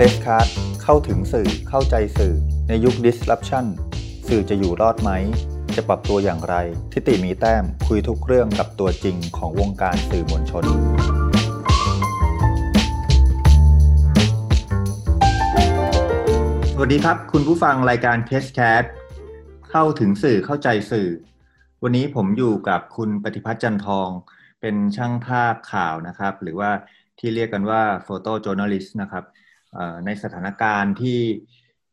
Press Card เข้าถึงสื่อเข้าใจสื่อ ในยุค disruption สื่อจะอยู่รอดไหม จะปรับตัวอย่างไร ทิติมีแต้มคุยทุกเรื่องกับตัวจริงของวงการสื่อมวลชน สวัสดีครับ คุณผู้ฟังรายการ Press Card เข้าถึงสื่อเข้าใจสื่อ วันนี้ผมอยู่กับคุณปฏิพัฒน์จันทอง เป็นช่างภาพข่าวนะครับ หรือว่าที่เรียกกันว่า Photo Journalist นะครับ ในสถานการณ์ที่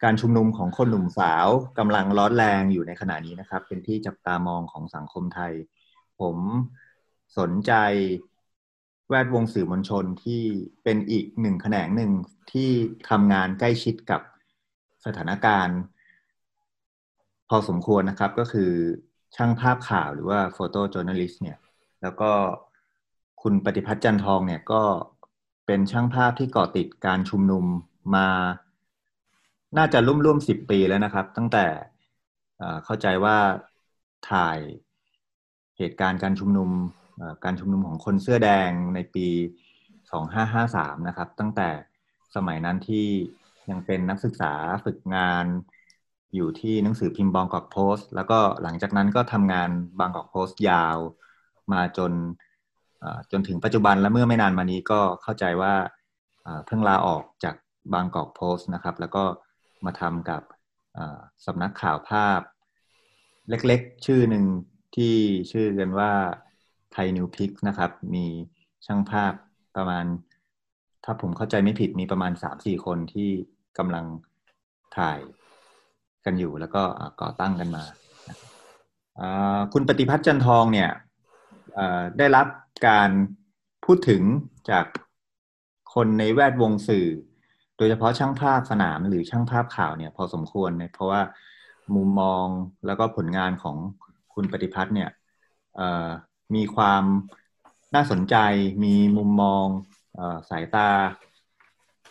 การชุมนุมของคนหนุ่มสาวกำลังร้อนแรงอยู่ในขณะนี้นะครับ เป็นที่จับตามองของสังคมไทย ผมสนใจแวดวงสื่อมวลชนที่เป็นอีกหนึ่งแขนงหนึ่งที่ทำงานใกล้ชิดกับสถานการณ์ พอสมควรนะครับก็คือช่างภาพข่าวหรือว่าโฟโต้จ o ร์น a ลิสเนี่ย แล้วก็คุณปฏิพัฒน์จันทองเนี่ยก็ เป็นช่างภาพที่เกาะติดการชุมนุมมา น่าจะร่วมร่วมสิบปีแล้วนะครับ ตั้งแต่เข้าใจว่าถ่ายเหตุการณ์การชุมนุมการชุมนุมของคนเสื้อแดงในปี 2553 นะครับ ตั้งแต่สมัยนั้นที่ยังเป็นนักศึกษาฝึกงานอยู่ที่หนังสือพิมพ์บางกอกโพสต์ แล้วก็หลังจากนั้นก็ทำงานบางกอกโพสต์ยาวมาจน จนถึงปัจจุบันและเมื่อไม่นานมานี้ก็เข้าใจว่าเพิ่งลาออกจากบางกอกโพสต์นะครับ แล้วก็มาทำกับสำนักข่าวภาพ เล็กๆ ชื่อหนึ่งที่ชื่อกันว่าไทยนิวพิกนะครับ มีช่างภาพประมาณ ถ้าผมเข้าใจไม่ผิดมีประมาณสามสี่คนที่กำลังถ่ายกันอยู่แล้วก็ก่อตั้งกันมาคุณปฏิพัฒน์จันทองเนี่ย ได้รับการพูดถึงจากคนในแวดวงสื่อ โดยเฉพาะช่างภาพสนามหรือช่างภาพข่าวเนี่ยพอสมควรเนี่ยเพราะว่ามุมมองแล้วก็ผลงานของคุณปฏิพัฒน์เนี่ยมีความน่าสนใจมีมุมมองอสายตา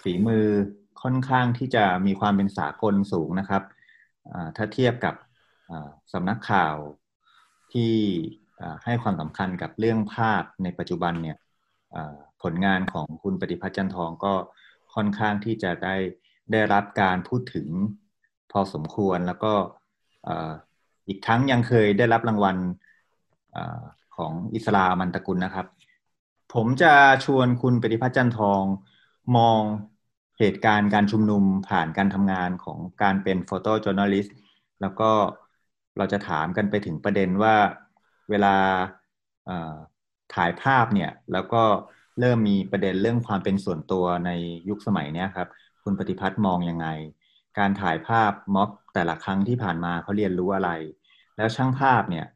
ฝีมือค่อนข้างที่จะมีความเป็นสากลสูงนะครับ ถ้าเทียบกับสำนักข่าวที่ ให้ความสำคัญกับเรื่องภาพในปัจจุบันเนี่ยผลงานของคุณปฏิพัฒน์จันทองก็ค่อนข้างที่จะได้ได้รับการพูดถึงพอสมควรแล้วก็อีกทั้งยังเคยได้รับรางวัลอของอิสลามันตะกุลนะครับ ผมจะชวนคุณปฏิภัทร จันทร์ทองมองเหตุการณ์การชุมนุมผ่านการทำงานของการเป็น photojournalist แล้วก็เราจะถามกันไปถึงประเด็นว่า เวลาถ่ายภาพเนี่ยแล้วก็เริ่มมีประเด็นเรื่องความเป็นส่วนตัวในยุคสมัยนี้ครับ คุณปฏิภัทรมองยังไง การถ่ายภาพม็อบแต่ละครั้งที่ผ่านมาเขาเรียนรู้อะไร แล้วช่างภาพเนี่ย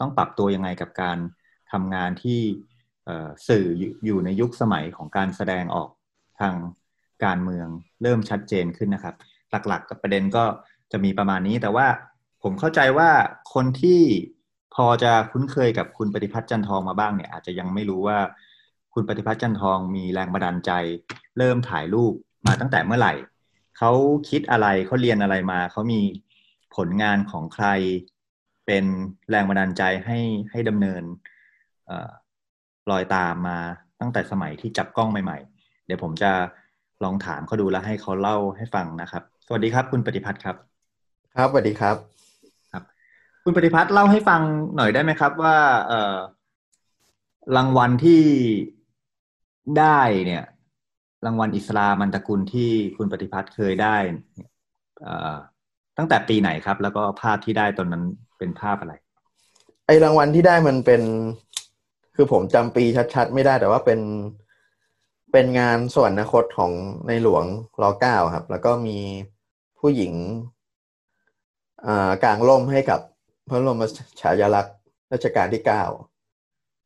ต้องปรับตัวยังไงกับการทำงานที่สื่ออยู่ในยุคสมัยของการแสดงออกทางการเมืองเริ่มชัดเจนขึ้นนะครับ หลักๆกับประเด็นก็จะมีประมาณนี้ แต่ว่าผมเข้าใจว่าคนที่ พอจะคุ้นเคยกับคุณปฏิพัฒน์จันทองมาบ้างเนี่ยอาจจะยังไม่รู้ว่า คุณปฏิพัฒน์จันทองมีแรงบันดาลใจ เริ่มถ่ายรูปมาตั้งแต่เมื่อไหร่เขาคิดอะไรเขาเรียนอะไรมาเขามีผลงานของใครเป็นแรงบันดาลใจให้ให้ดำเนินรอยตามมาตั้งแต่สมัยที่จับกล้องใหม่ๆ เดี๋ยวผมจะลองถามเขาดูแล้วให้เขาเล่าให้ฟังนะครับ สวัสดีครับ คุณปฏิพัฒน์ครับ ครับสวัสดีครับ คุณปฏิพัฒน์เล่าให้ฟังหน่อยได้ไหมครับ ว่า เออรางวัลที่ได้เนี่ย รางวัลอิสลามันตะกุลที่คุณปฏิพัฒน์เคยได้เออตั้งแต่ปีไหนครับ แล้วก็ภาพที่ได้ตอนนั้นเป็นภาพอะไร ไอรางวัลที่ได้มันเป็น คือผมจำปีชัดๆ ไม่ได้แต่ว่าเป็นเป็นงานสวรรคตของในหลวงรอเก้าครับ แล้วก็มีผู้หญิงกลางล่มให้กับ พระบรมฉายาลักษณ์รัชกาลที่เก้า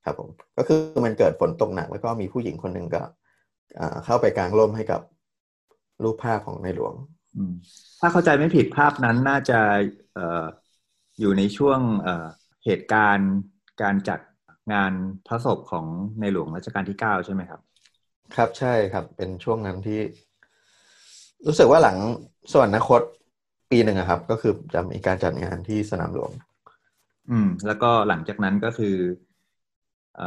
ครับผมก็คือมันเกิดฝนตกหนัก แล้วก็มีผู้หญิงคนหนึ่งก็เข้าไปกลางร่มให้กับรูปภาพของในหลวงถ้าเข้าใจไม่ผิดภาพนั้นน่าจะออยู่ในช่วงเหตุการณ์การจัดงานพระศพของในหลวงรัชกาลที่เก้าใช่ไหมครับ ครับใช่ครับ เป็นช่วงนั้นที่ รู้สึกว่าหลังสวรรคตปีหนึ่งครับ ก็คือจะมีการจัดงานที่สนามหลวง อืม แล้วก็หลังจากนั้นก็คืออ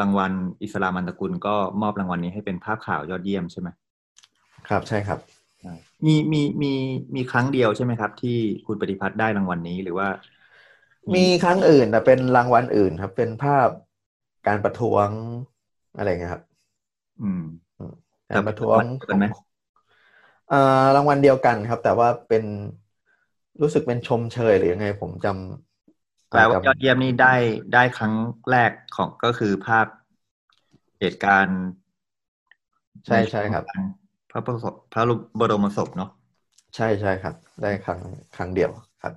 รางวัลอิสลามันตะกุลก็มอบรางวัลนี้ให้เป็นภาพข่าวยอดเยี่ยมใช่ไหมคครับใช่ครับมีมีมีมีครั้งเดียวใช่ไหมครับ ที่คุณปฏิพัฒน์ได้รางวัลนี้หรือว่า มีครั้งอื่นแต่เป็นรางวัลอื่นครับ เป็นภาพการประท้วงอะไรเงี้ยครับ อืมการประท้วงกันไหมเอ่อรางวัลเดียวกันครับ แต่ว่าเป็นรู้สึกเป็นชมเชยหรือยังไง ผมจำ แปลว่าจำยอดเยี่ยมนี่ได้ได้ครั้งแรกของก็คือภาพเหตุการณ์ใช่ใช่ครับ พระประสบพระบรมศพเนาะใช่ใช่ครับ ได้ครั้งครั้งเดียวครับ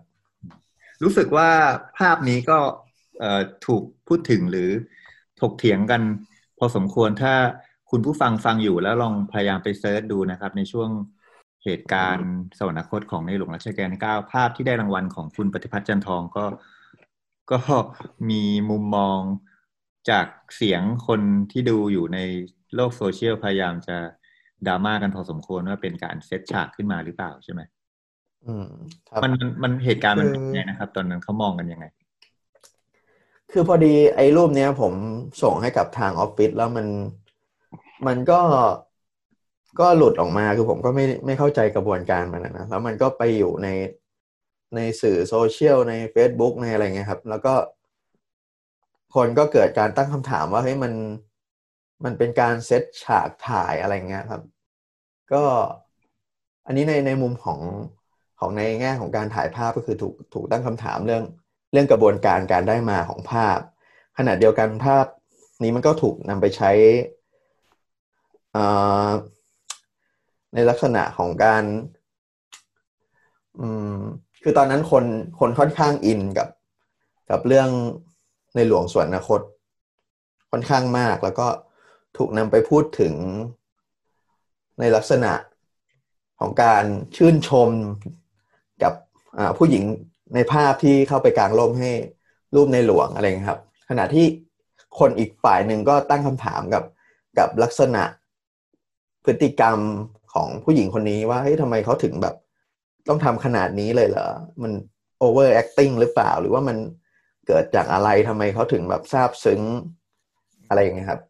รู้สึกว่าภาพนี้ก็เอ่อถูกพูดถึงหรือถกเถียงกัน พอสมควรถ้าคุณผู้ฟังฟังอยู่แล้วลองพยายามไปเซิร์ชดูนะครับ ในช่วงเหตุการณ์สวรรคตของในหลวงรัชกาลที่เก้าภาพที่ได้รางวัลของคุณปฏิพัฒน์จันทองก็ ก็มีมุมมองจากเสียงคนที่ดูอยู่ในโลกโซเชียลพยายามจะดราม่ากันพอสมควรว่าเป็นการเซตฉากขึ้นมาหรือเปล่าใช่ไหมอืมครับมันมันมันเหตุการณ์มันเป็นคือยังไงนะครับ ตอนนั้นเขามองกันยังไง คือพอดีไอ้รูปเนี้ย ผมส่งให้กับทางออฟฟิศแล้วมันมันก็ก็หลุดออกมาคือผมก็ไม่ไม่เข้าใจกระบวนการมันอะนะแล้วมันก็ไปอยู่ใน ในสื่อโซเชียลใน Facebook ในอะไรเงี้ยครับ แล้วก็ คนก็เกิดการตั้งคำถามว่าเฮ้ยมันมันเป็นการเซตฉากถ่ายอะไรเงี้ยครับ ก็อันนี้ในในมุมของของในแง่ของการถ่ายภาพก็คือถูกถูกตั้งคำถามเรื่องเรื่องกระบวนการการได้มาของภาพ ขณะเดียวกันภาพนี้มันก็ถูกนำไปใช้ในลักษณะของการ คือตอนนั้นคนคนค่อนข้างอินกับ กับเรื่องในหลวงส่วนอนาคต ค่อนข้างมาก แล้วก็ถูกนำไปพูดถึงในลักษณะของการชื่นชมกับผู้หญิงในภาพที่เข้าไปกลางร่มให้รูปในหลวงอะไรเงี้ยครับ ขณะที่คนอีกฝ่ายหนึ่งก็ตั้งคำถามกับกับลักษณะพฤติกรรมของผู้หญิงคนนี้ว่าเฮ้ยทำไมเขาถึงแบบ ต้องทำขนาดนี้เลยเหรอ มัน over acting หรือเปล่า หรือว่ามันเกิดจากอะไรทำไมเขาถึงแบบซาบซึ้งอะไรอย่างเงี้ยครับ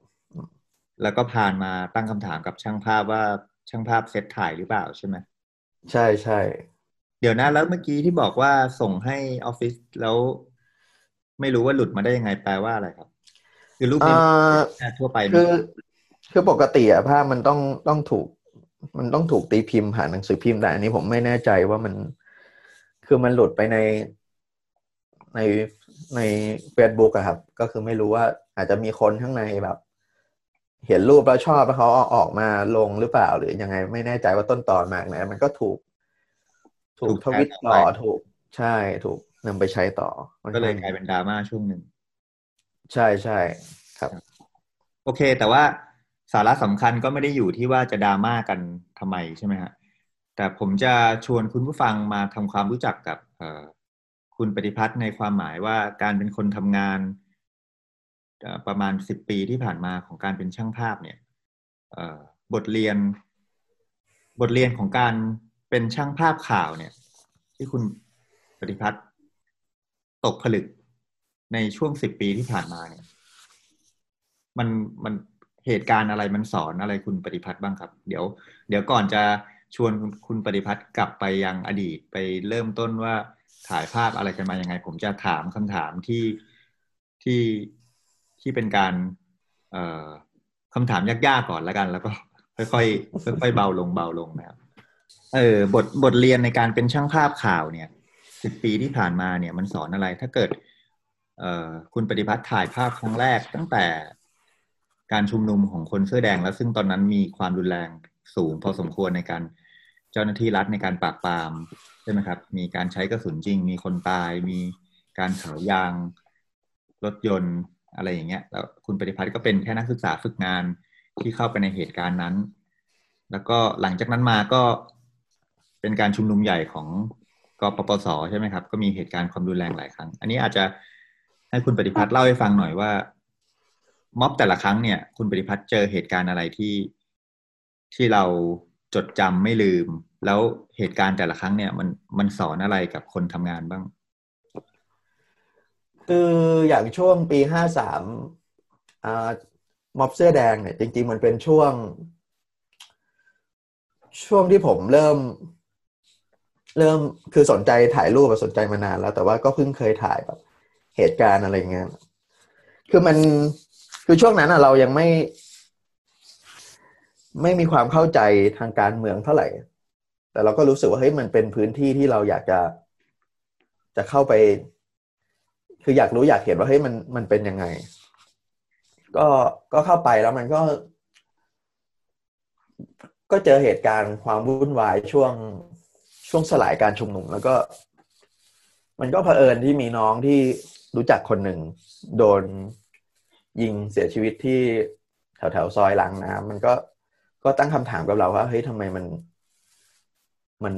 แล้วก็ผ่านมาตั้งคำถามกับช่างภาพว่าช่างภาพเซตถ่ายหรือเปล่าใช่ไหมใช่ใช่เดี๋ยวนะแล้วเมื่อกี้ที่บอกว่าส่งให้ออฟฟิศแล้ว ไม่รู้ว่าหลุดมาได้ยังไงแปลว่าอะไรครับ คือรูปอ่นี้าทั่วไปไหมคือคือปกติอะภาพมันต้องต้องถูก มันต้องถูกตีพิมพ์ผ่านหนังสือพิมพ์แต่อันนี้ผมไม่แน่ใจว่ามันคือมันหลุดไปในในใน Facebook อะครับ ก็คือไม่รู้ว่าอาจจะมีคนข้างในแบบ เห็นรูปแล้วชอบแล้วเขาเอาออกมาลงหรือเปล่า หรือยังไงไม่แน่ใจว่าต้นตอนมาจากไหนมันก็ถูก ถูกทวิตต่อถูก ใช่ถูกนำไปใช้ต่อ ก็เลยกลายเป็นดราม่าช่วงหนึ่ง ใช่ใช่ครับ โอเค แต่ว่า สาระสำคัญก็ไม่ได้อยู่ที่ว่าจะดราม่ากันทำไมใช่ไหมฮะแต่ผมจะชวนคุณผู้ฟังมาทำความรู้จักกับคุณปฏิพัฒน์ในความหมายว่าการเป็นคนทำงานประมาณสิบปีที่ผ่านมาของการเป็นช่างภาพเนี่ยบทเรียน บทเรียนของการเป็นช่างภาพข่าวเนี่ย ที่คุณปฏิพัฒน์ตกผลึกในช่วงสิบปีที่ผ่านมาเนี่ย มันมัน เหตุการณ์อะไรมันสอนอะไรคุณปฏิพัฒน์บ้างครับ เดี๋ยว เดี๋ยวก่อนจะชวนคุณปฏิพัฒน์กลับไปยังอดีตไปเริ่มต้นว่าถ่ายภาพอะไรกันมายังไง ผมจะถามคำถามที่ที่ที่เป็นการ เอ่อคำถามยากๆก่อนแล้วกัน แล้วก็ค่อยๆค่อยๆเบาลงเบาลงนะครับ เออบทบทเรียนในการเป็นช่างภาพข่าวเนี่ยสิบปีที่ผ่านมาเนี่ยมันสอนอะไร ถ้าเกิด เอ่อคุณปฏิพัฒน์ถ่ายภาพครั้งแรกตั้งแต่ การชุมนุมของคนเสื้อแดง แล้วซึ่งตอนนั้นมีความรุนแรงสูงพอสมควรในการเจ้าหน้าที่รัฐในการปราบปรามใช่ไหมครับ มีการใช้กระสุนจริง มีคนตาย มีการเผายางรถยนต์อะไรอย่างเงี้ย แล้วคุณปฏิพัฒน์ก็เป็นแค่นักศึกษาฝึกงานที่เข้าไปในเหตุการณ์นั้น แล้วก็หลังจากนั้นมาก็เป็นการชุมนุมใหญ่ของกปปสใช่ไหมครับ ก็มีเหตุการณ์ความรุนแรงหลายครั้ง อันนี้อาจจะให้คุณปฏิพัฒน์เล่าให้ฟังหน่อยว่า ม็อบแต่ละครั้งเนี่ยคุณปฏิพัฒน์เจอเหตุการณ์อะไรที่ที่เราจดจำไม่ลืม แล้วเหตุการณ์แต่ละครั้งเนี่ย มันมันสอนอะไรกับคนทำงานบ้าง คืออย่างช่วงปีห้าสามอ่าม็อบเสื้อแดงเนี่ยจริง ๆ มันเป็นช่วง ช่วงที่ผมเริ่ม เริ่มคือสนใจถ่ายรูปสนใจมานานแล้ว แต่ว่าก็เพิ่งเคยถ่ายแบบ เหตุการณ์อะไรเงี้ยคือมัน คือช่วงนั้นอะเรายังไม่ ไม่มีความเข้าใจทางการเมืองเท่าไหร่ แต่เราก็รู้สึกว่าเฮ้ยมันเป็นพื้นที่ที่เราอยากจะจะเข้าไป คืออยากรู้อยากเห็นว่าเฮ้ยมันมันเป็นยังไง ก็ก็เข้าไปแล้วมันก็ ก็เจอเหตุการณ์ความวุ่นวายช่วงช่วงสลายการชุมนุมแล้วก็ มันก็เผอิญที่มีน้องที่รู้จักคนหนึ่งโดน ยิงเสียชีวิตที่แถวแถวซอยหลังน้ำมันก็ก็ตั้งคำถามกับเราว่าเฮ้ยทำไมมัน มัน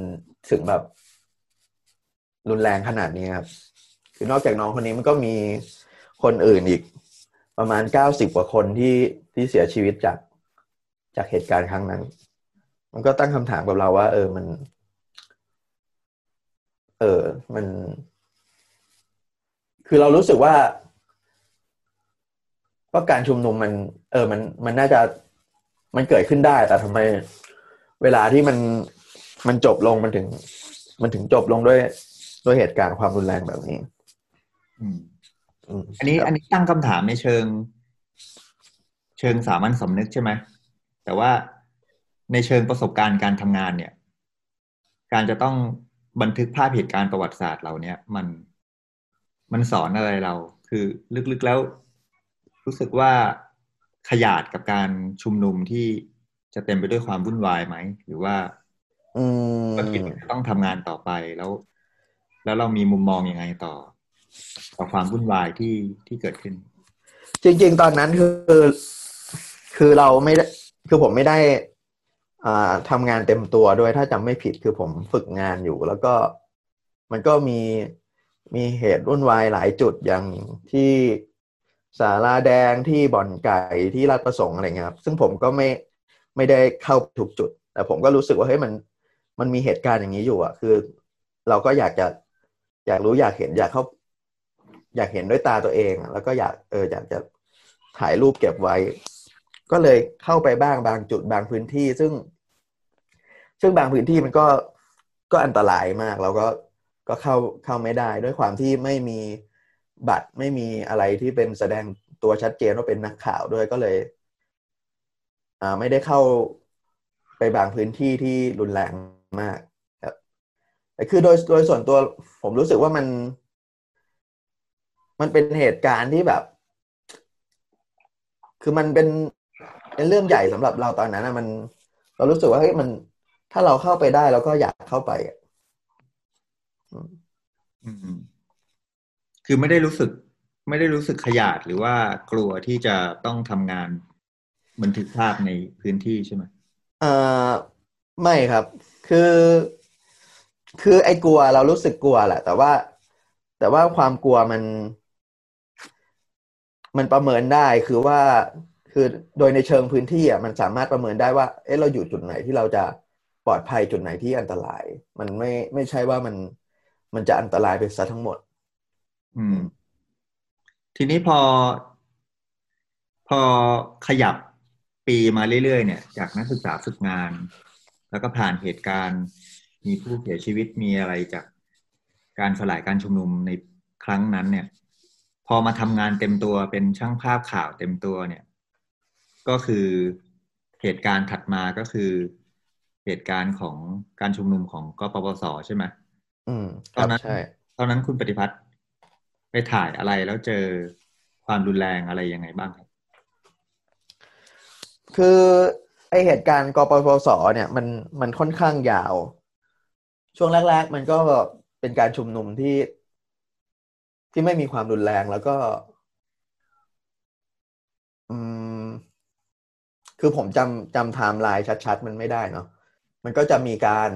ถึงแบบ รุนแรงขนาดนี้ครับคือนอกจากน้องคนนี้มันก็มีคนอื่นอีก ประมาณเก้าสิบกว่าคนที่ที่เสียชีวิตจากจากเหตุการณ์ครั้งนั้น มันก็ตั้งคำถามกับเราว่า เออมัน เออมัน คือเรารู้สึกว่า ว่าการชุมนุมมัน เออมันมันน่าจะมันเกิดขึ้นได้ แต่ทำไมเวลาที่มันมันจบลงมันถึง มันถึงจบลงด้วยด้วยเหตุการณ์ความรุนแรงแบบนี้ อืมอันนี้อันนี้ตั้งคำถามในเชิง เชิงสามัญสำนึกใช่ไหมแต่ว่าในเชิงประสบการณ์การทำงานเนี่ย การจะต้องบันทึกภาพเหตุการณ์ประวัติศาสตร์เราเนี่ยมันมันสอนอะไรเรา คือลึกๆแล้ว รู้สึกว่าขยาดกับการชุมนุมที่จะเต็มไปด้วยความวุ่นวายไหม หรือว่าก็คิดต้องทำงานต่อไปแล้ว แล้วเรามีมุมมองอยังไงต่อ ต่อความวุ่นวายที่ที่เกิดขึ้น จริง ๆ ตอนนั้นคือคือเราไม่ได้คือผมไม่ได้อ่าทำงานเต็มตัวด้วยถ้าจำไม่ผิดคือผมฝึกงานอยู่ แล้วก็มันก็มีมีเหตุวุ่นวายหลายจุดอย่างที่ สาราแดงที่บ่อนไก่ที่ลาดประสงค์อะไรเงี้ยครับซึ่งผมก็ไม่ไม่ได้เข้าถูกจุด แต่ผมก็รู้สึกว่าเฮ้ยมันมันมีเหตุการณ์อย่างนี้อยู่อะคือ เราก็อยากจะอยากรู้อยากเห็นอยากเข้า อยากเห็นด้วยตาตัวเอง แล้วก็อยากเอออยากจะถ่ายรูปเก็บไว้ ก็เลยเข้าไปบ้างบางจุดบางพื้นที่ ซึ่ง ซึ่งบางพื้นที่มันก็ก็อันตรายมากเราก็ก็เข้าเข้าไม่ได้ด้วยความที่ไม่มี บัตรไม่มีอะไรที่เป็นแสดงตัวชัดเจนว่าเป็นนักข่าวด้วยก็เลย อ่า ไม่ได้เข้าไปบางพื้นที่ที่รุนแรงมากครับแต่คือโดยโดยส่วนตัวผมรู้สึกว่ามัน มันเป็นเหตุการณ์ที่แบบ คือมันเป็นเป็นเรื่องใหญ่สำหรับเราตอนนั้นนะมัน เรารู้สึกว่าเฮ้ยมัน ถ้าเราเข้าไปได้เราก็อยากเข้าไปอืม คือไม่ได้รู้สึก ไม่ได้รู้สึกขยาดหรือว่ากลัวที่จะต้องทำงานบันทึกภาพในพื้นที่ใช่ไหมเอ่อไม่ครับ คือ คือไอ้กลัวเรารู้สึกกลัวแหละ แต่ว่า แต่ว่าความกลัวมัน มันประเมินได้คือว่าคือโดยในเชิงพื้นที่อะมันสามารถประเมินได้ว่า เอ๊ะเราอยู่จุดไหนที่เราจะปลอดภัยจุดไหนที่อันตราย มันไม่ไม่ใช่ว่ามันมันจะอันตรายไปซะทั้งหมด อืม ทีนี้พอ พอขยับปีมาเรื่อยๆ เนี่ย จากนักศึกษาฝึกงาน แล้วก็ผ่านเหตุการณ์ มีผู้เสียชีวิตมีอะไรจากการสลายการชุมนุมในครั้งนั้น เนี่ย พอมาทำงานเต็มตัวเป็นช่างภาพข่าวเต็มตัวเนี่ย ก็คือเหตุการณ์ถัดมาก็คือเหตุการณ์ของการชุมนุมของกปปสใช่ไหมอืมตอนนั้นตอนนั้นคุณปฏิภัทร ไปถ่ายอะไรแล้วเจอความรุนแรงอะไรยังไงบ้างครับ คือไอเหตุการณ์กปปสเนี่ยมันมันค่อนข้างยาว ช่วงแรก ๆ มันก็เป็นการชุมนุมที่ที่ไม่มีความรุนแรงแล้วก็ อืม คือผมจำจำไทม์ไลน์ชัด ๆ มันไม่ได้เนาะมันก็จะมีการ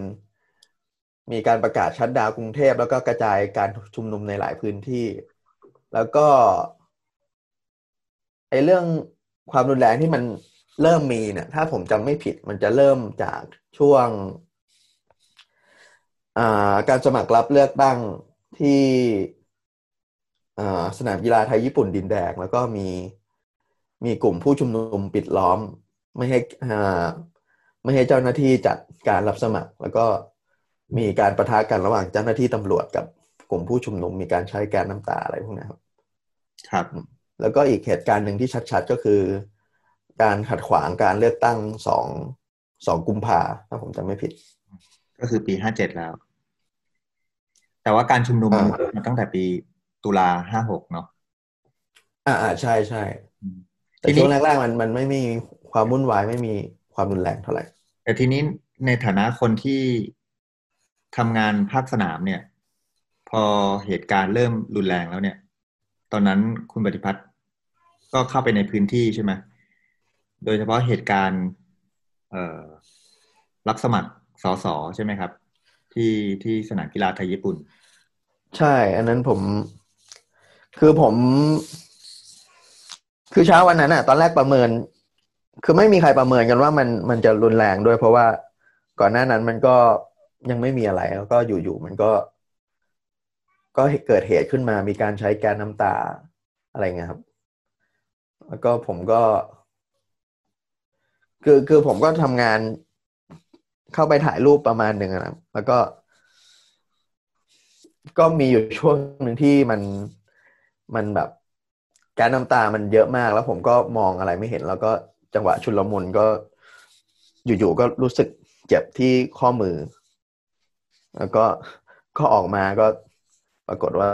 มีการประกาศชัดดาวกรุงเทพ แล้วก็กระจายการชุมนุมในหลายพื้นที่ แล้วก็ไอเรื่องความรุนแรงที่มันเริ่มมีเนี่ย ถ้าผมจำไม่ผิดมันจะเริ่มจากช่วงการสมัครรับเลือกตั้งที่สนามกีฬาไทยญี่ปุ่นดินแดง แล้วก็มีมีกลุ่มผู้ชุมนุมปิดล้อม ไม่ให้ไม่ให้เจ้าหน้าที่จัดการรับสมัคร แล้วก็ มีการประทะกันระหว่างเจ้าหน้าที่ตำรวจกับกลุ่มผู้ชุมนุม มีการใช้แก๊สน้ำตาอะไรพวกนี้ครับ ครับ แล้วก็อีกเหตุการณ์หนึ่งที่ชัดๆก็คือ การขัดขวางการเลือกตั้งสองสองกุมภาถ้าผมจำไม่ผิด ก็คือปีห้าเจ็ดแล้ว แต่ว่าการชุมนุมอ่ามันตั้งแต่ปีตุลาห้าหกเนาะอ่าอ่าใช่ใช่อืมแต่ทีนี้ช่วงแรกๆมันมันไม่มีความวุ่นวายไม่มีความรุนแรงเท่าไหร่แต่ทีนี้ในฐานะคนที่ ทำงานภาคสนามเนี่ย พอเหตุการณ์เริ่มรุนแรงแล้วเนี่ย ตอนนั้นคุณปฏิพัฒน์ก็เข้าไปในพื้นที่ใช่ไหมโดยเฉพาะเหตุการณ์รับสมัครสสใช่ไหมครับ ที่ที่สนามกีฬาไทยญี่ปุ่น ใช่ อันนั้นผม คือผม คือเช้าวันนั้นอะตอนแรกประเมิน คือไม่มีใครประเมินกันว่ามันมันจะรุนแรงด้วยเพราะว่าก่อนหน้านั้นมันก็ ยังไม่มีอะไรแล้วก็อยู่ๆมันก็ ก็เกิดเหตุขึ้นมามีการใช้แก๊สน้ำตาอะไรเงี้ยครับ แล้วก็ผมก็ คือคือผมก็ทำงานเข้าไปถ่ายรูปประมาณหนึ่งนะครับแล้วก็ ก็มีอยู่ช่วงหนึ่งที่มันมันแบบแก๊สน้ำตามันเยอะมาก แล้วผมก็มองอะไรไม่เห็น แล้วก็จังหวะชุลมุนก็อยู่ๆก็รู้สึกเจ็บที่ข้อมือ แล้วก็ก็ออกมาก็ปรากฏว่า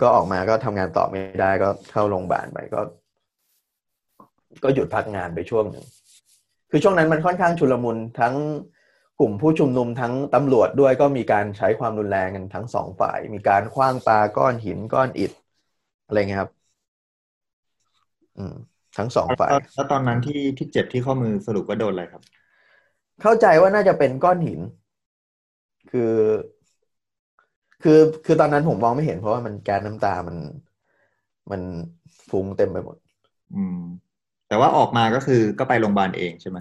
ก็ออกมาก็ทำงานต่อไม่ได้ก็เข้าโรงพยาบาลไปก็ ก็หยุดพักงานไปช่วงหนึ่งคือช่วงนั้นมันค่อนข้างชุลมุนทั้งกลุ่มผู้ชุมนุมทั้งตำรวจด้วยก็มีการใช้ความรุนแรงกันทั้งสองฝ่าย มีการคว้างปาก้อนหินก้อนอิฐอะไรเงี้ยครับ อืม ทั้งสองฝ่ายแล้วตอนนั้นที่ที่เจ็บที่ข้อมือสรุปว่าโดนอะไรครับ เข้าใจว่าน่าจะเป็นก้อนหิน คือ คือคือตอนนั้นผมมองไม่เห็นเพราะว่ามันแก๊สน้ำตามันมันฟุ้งเต็มไปหมด อืม แต่ว่าออกมาก็คือก็ไปโรงพยาบาลเองใช่ไหม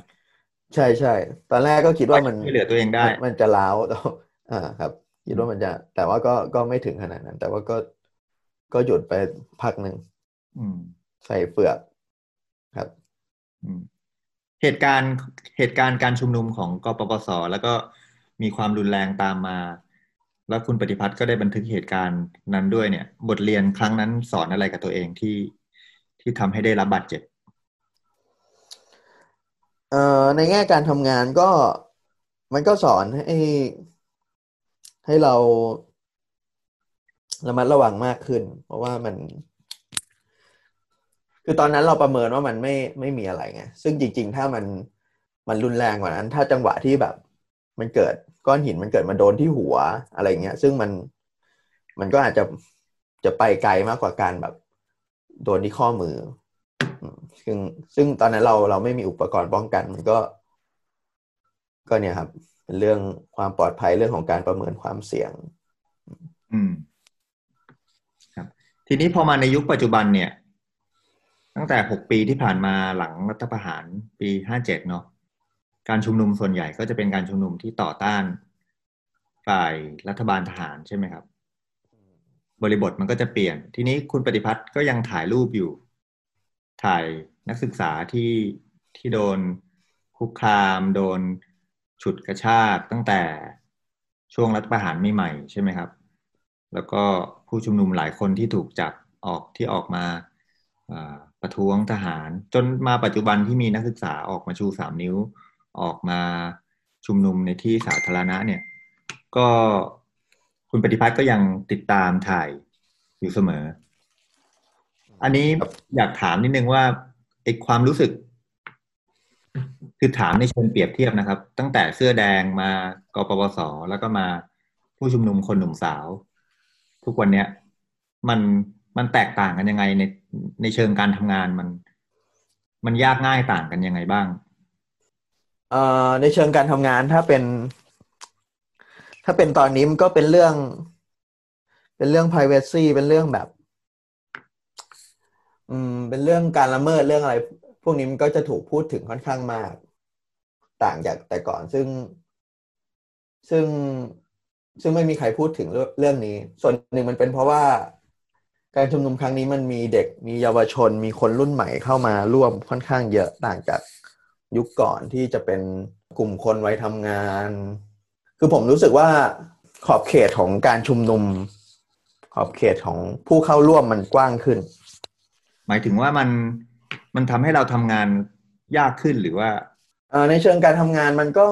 ใช่ใช่ตอนแรกก็คิดว่ามันช่วยเหลือตัวเองได้ มันมันจะล้าวแต่ว่าอ่าครับ คิดว่ามันจะ แต่ว่าก็ก็ไม่ถึงขนาดนั้น แต่ว่าก็ก็หยุดไปพักหนึ่งอืมใส่เปลือกครับอืมเหตุการณ์เหตุการณ์การชุมนุมของกปปสแล้วก็ มีความรุนแรงตามมา แล้วคุณปฏิพัฒน์ก็ได้บันทึกเหตุการณ์นั้นด้วยเนี่ย บทเรียนครั้งนั้นสอนอะไรกับตัวเองที่ที่ทำให้ได้รับบาดเจ็บเอ่อในแง่การทำงานก็มันก็สอนให้ให้เราระมัดระวังมากขึ้น เพราะว่ามัน คือตอนนั้นเราประเมินว่ามันไม่ไม่มีอะไรไงซึ่งจริง ๆ ถ้ามันมันรุนแรงกว่านั้น ถ้าจังหวะที่แบบ มันเกิดก้อนหินมันเกิดมาโดนที่หัวอะไรเงี้ย ซึ่งมันมันก็อาจจะจะไปไกลมากกว่าการแบบ โดนที่ข้อมือ ซึ่งซึ่งตอนนั้นเราเราไม่มีอุปกรณ์ป้องกัน มันก็ ก็เนี่ยครับเป็นเรื่องความปลอดภัยเรื่องของการประเมินความเสี่ยง อืม ครับ ทีนี้พอมาในยุคปัจจุบันเนี่ย ตั้งแต่หกปีที่ผ่านมาหลังรัฐประหารปีห้าเจ็ดเนาะ การชุมนุมส่วนใหญ่ก็จะเป็นการชุมนุมที่ต่อต้านฝ่ายรัฐบาลทหารใช่ไหมครับ บริบทมันก็จะเปลี่ยน ทีนี้คุณปฏิพัฒน์ก็ยังถ่ายรูปอยู่ ถ่ายนักศึกษาที่ที่โดนคุกคาม โดนฉุดกระชากตั้งแต่ช่วงรัฐประหารใหม่ๆใช่ไหมครับ แล้วก็ผู้ชุมนุมหลายคนที่ถูกจับออกที่ออกมาอ่าประท้วงทหาร จนมาปัจจุบันที่มีนักศึกษาออกมาชูสามนิ้ว ออกมาชุมนุมในที่สาธารณะเนี่ย ก็คุณปฏิพัฒน์ก็ยังติดตามถ่ายอยู่เสมอ อันนี้ครับอยากถามนิดนึงว่าไอความรู้สึก คือถามในเชิงเปรียบเทียบนะครับ ตั้งแต่เสื้อแดงมากปปสแล้วก็มาผู้ชุมนุมคนหนุ่มสาว ทุกวันเนี้ยมันมันแตกต่างกันยังไงในในเชิงการทำงานมัน มันยากง่ายต่างกันยังไงบ้าง เอ่อในเชิงการทำงานถ้าเป็น ถ้าเป็นตอนนี้มันก็เป็นเรื่อง เป็นเรื่อง privacy เป็นเรื่องแบบ อืม เป็นเรื่องการละเมิดเรื่องอะไร พวกนี้มันก็จะถูกพูดถึงค่อนข้างมาก ต่างจากแต่ก่อนซึ่ง ซึ่งซึ่งไม่มีใครพูดถึงเรื่องเรื่องนี้ ส่วนหนึ่งมันเป็นเพราะว่าการชุมนุมครั้งนี้มันมีเด็กมีเยาวชนมีคนรุ่นใหม่เข้ามาร่วมค่อนข้างเยอะต่างจาก ยุคก่อนที่จะเป็นกลุ่มคนไว้ทำงาน คือผมรู้สึกว่าขอบเขตของการชุมนุม ขอบเขตของผู้เข้าร่วมมันกว้างขึ้น หมายถึงว่ามันมันทำให้เราทำงานยากขึ้นหรือว่าในเชิงการทำงานมันก็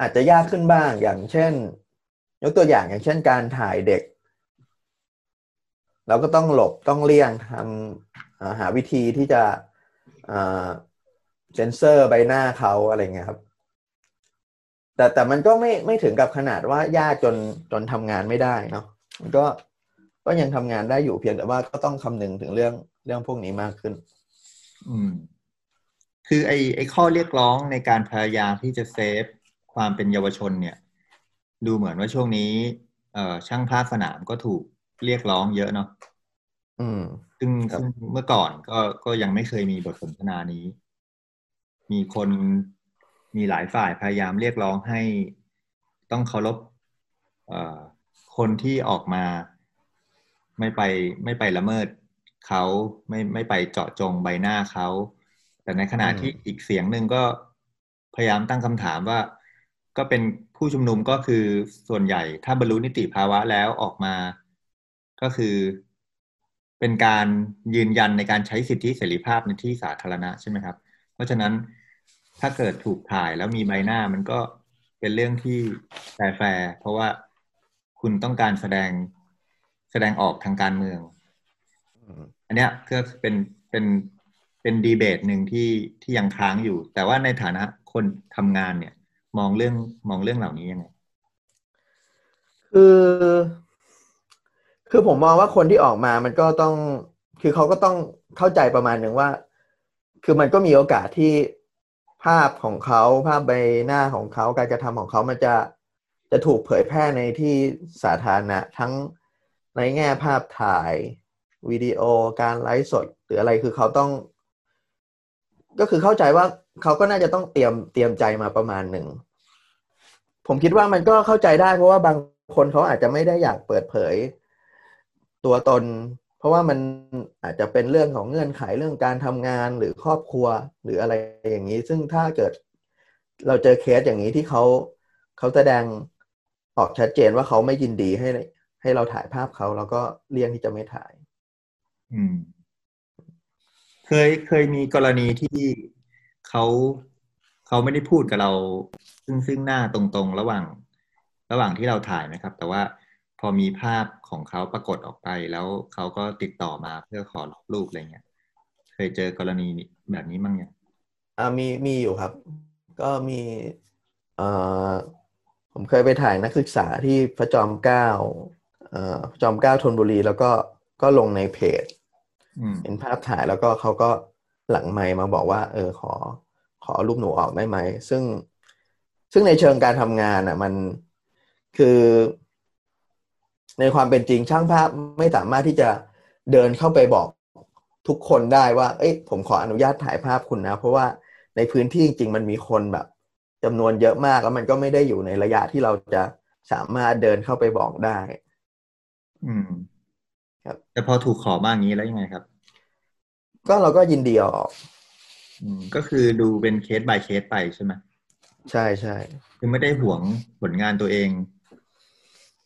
อาจจะยากขึ้นบ้างอย่างเช่น ยกตัวอย่างอย่างเช่น การถ่ายเด็ก เราก็ต้องหลบต้องเลี่ยงทำหาวิธีที่จะ เซนเซอร์ใบหน้าเขาอะไรเงี้ยครับ แต่แต่มันก็ไม่ไม่ถึงกับขนาดว่ายากจนจนทำงานไม่ได้เนาะมันก็ก็ยังทำงานได้อยู่เพียงแต่ว่าก็ต้องคำนึงถึงเรื่องเรื่องพวกนี้มากขึ้น อืม คือไอไอข้อเรียกร้องในการพยายามที่จะเซฟความเป็นเยาวชนเนี่ย ดูเหมือนว่าช่วงนี้ เอ่อช่างภาพสนามก็ถูกเรียกร้องเยอะเนาะอืมซึ่งซึ่งเมื่อก่อนก็ก็ยังไม่เคยมีบทสนทนานี้ มีคนมีหลายฝ่ายพยายามเรียกร้องให้ต้องเคารพเอ่อคนที่ออกมาไม่ไปไม่ไปละเมิดเขาไม่ไม่ไปเจาะจงใบหน้าเขาแต่ในขณะที่อีกเสียงหนึ่งก็พยายามตั้งคำถามว่า ก็เป็นผู้ชุมนุมก็คือส่วนใหญ่ ถ้าบรรลุนิติภาวะแล้วออกมา ก็คือเป็นการยืนยันในการใช้สิทธิเสรีภาพในที่สาธารณะใช่ไหมครับ เพราะฉะนั้นถ้าเกิดถูกถ่ายแล้วมีใบหน้ามันก็เป็นเรื่องที่แฟร์เพราะว่าคุณต้องการแสดงแสดงออกทางการเมืองอันเนี้ยก็เป็นเป็นเป็นดีเบตหนึ่งที่ที่ยังค้างอยู่ แต่ว่าในฐานะคนทำงานเนี่ย มองเรื่องมองเรื่องเหล่านี้ยังไงคือคือผมมองว่าคนที่ออกมามันก็ต้อง คือเขาก็ต้องเข้าใจประมาณหนึ่งว่า คือมันก็มีโอกาสที่ภาพของเขาภาพใบหน้าของเขาการกระทำของเขามันจะจะถูกเผยแพร่ในที่สาธารณะทั้งในแง่ภาพถ่ายวิดีโอการไลฟ์สด หรืออะไรคือเขาต้อง ก็คือเข้าใจว่าเขาก็น่าจะต้องเตรียมเตรียมใจมาประมาณหนึ่ง ผมคิดว่ามันก็เข้าใจได้เพราะว่าบางคนเขาอาจจะไม่ได้อยากเปิดเผย ตัวตน ราะว่ามันอาจจะเป็นเรื่องของเงื่อนไขเรื่องการทำงานหรือครอบครัวหรืออะไรอย่างนี้ ซึ่งถ้าเกิดเราเจอเคสอย่างนี้ที่เขาเขาแสดงออกชัดเจนว่าเขาไม่ยินดีให้ให้เราถ่ายภาพเขาแล้วก็เลี่ยงที่จะไม่ถ่าย อืม เคยเคยมีกรณีที่เขาเขาไม่ได้พูดกับเรา ซึ่งซึ่งหน้าตรงๆ ระหว่าง ระหว่างที่เราถ่ายนะครับ แต่ว่า พอมีภาพของเขาปรากฏออกไป แล้วเขาก็ติดต่อมาเพื่อขอรูปอะไรเงี้ยเคยเจอกรณีแบบนี้มั้งยังอ่ามีมีอยู่ครับ ก็มีเอ่อผมเคยไปถ่ายนักศึกษาที่พระจอมเกล้าจอมเก้าธนบุรี แล้วก็ก็ลงในเพจเป็นภาพถ่ายแล้วก็เขาก็หลังไมมาบอกว่า เออขอ ขอรูปหนูออกได้ไหมซึ่งซึ่งในเชิงการทำงานอะ มันคือ ในความเป็นจริงช่างภาพไม่สามารถที่จะเดินเข้าไปบอกทุกคนได้ว่า เอ้ยผมขออนุญาตถ่ายภาพคุณนะ เพราะว่าในพื้นที่จริง ๆ มันมีคนแบบจำนวนเยอะมากแล้วมันก็ไม่ได้อยู่ในระยะที่เราจะสามารถเดินเข้าไปบอกได้ อืม ครับแต่พอถูกขอมาอย่างนี้แล้วยังไงครับ ก็เราก็ยินดีออกอืมก็คือดูเป็นเคส by เคสไปใช่ไหมใช่ใช่คือไม่ได้ห่วงผลงานตัวเอง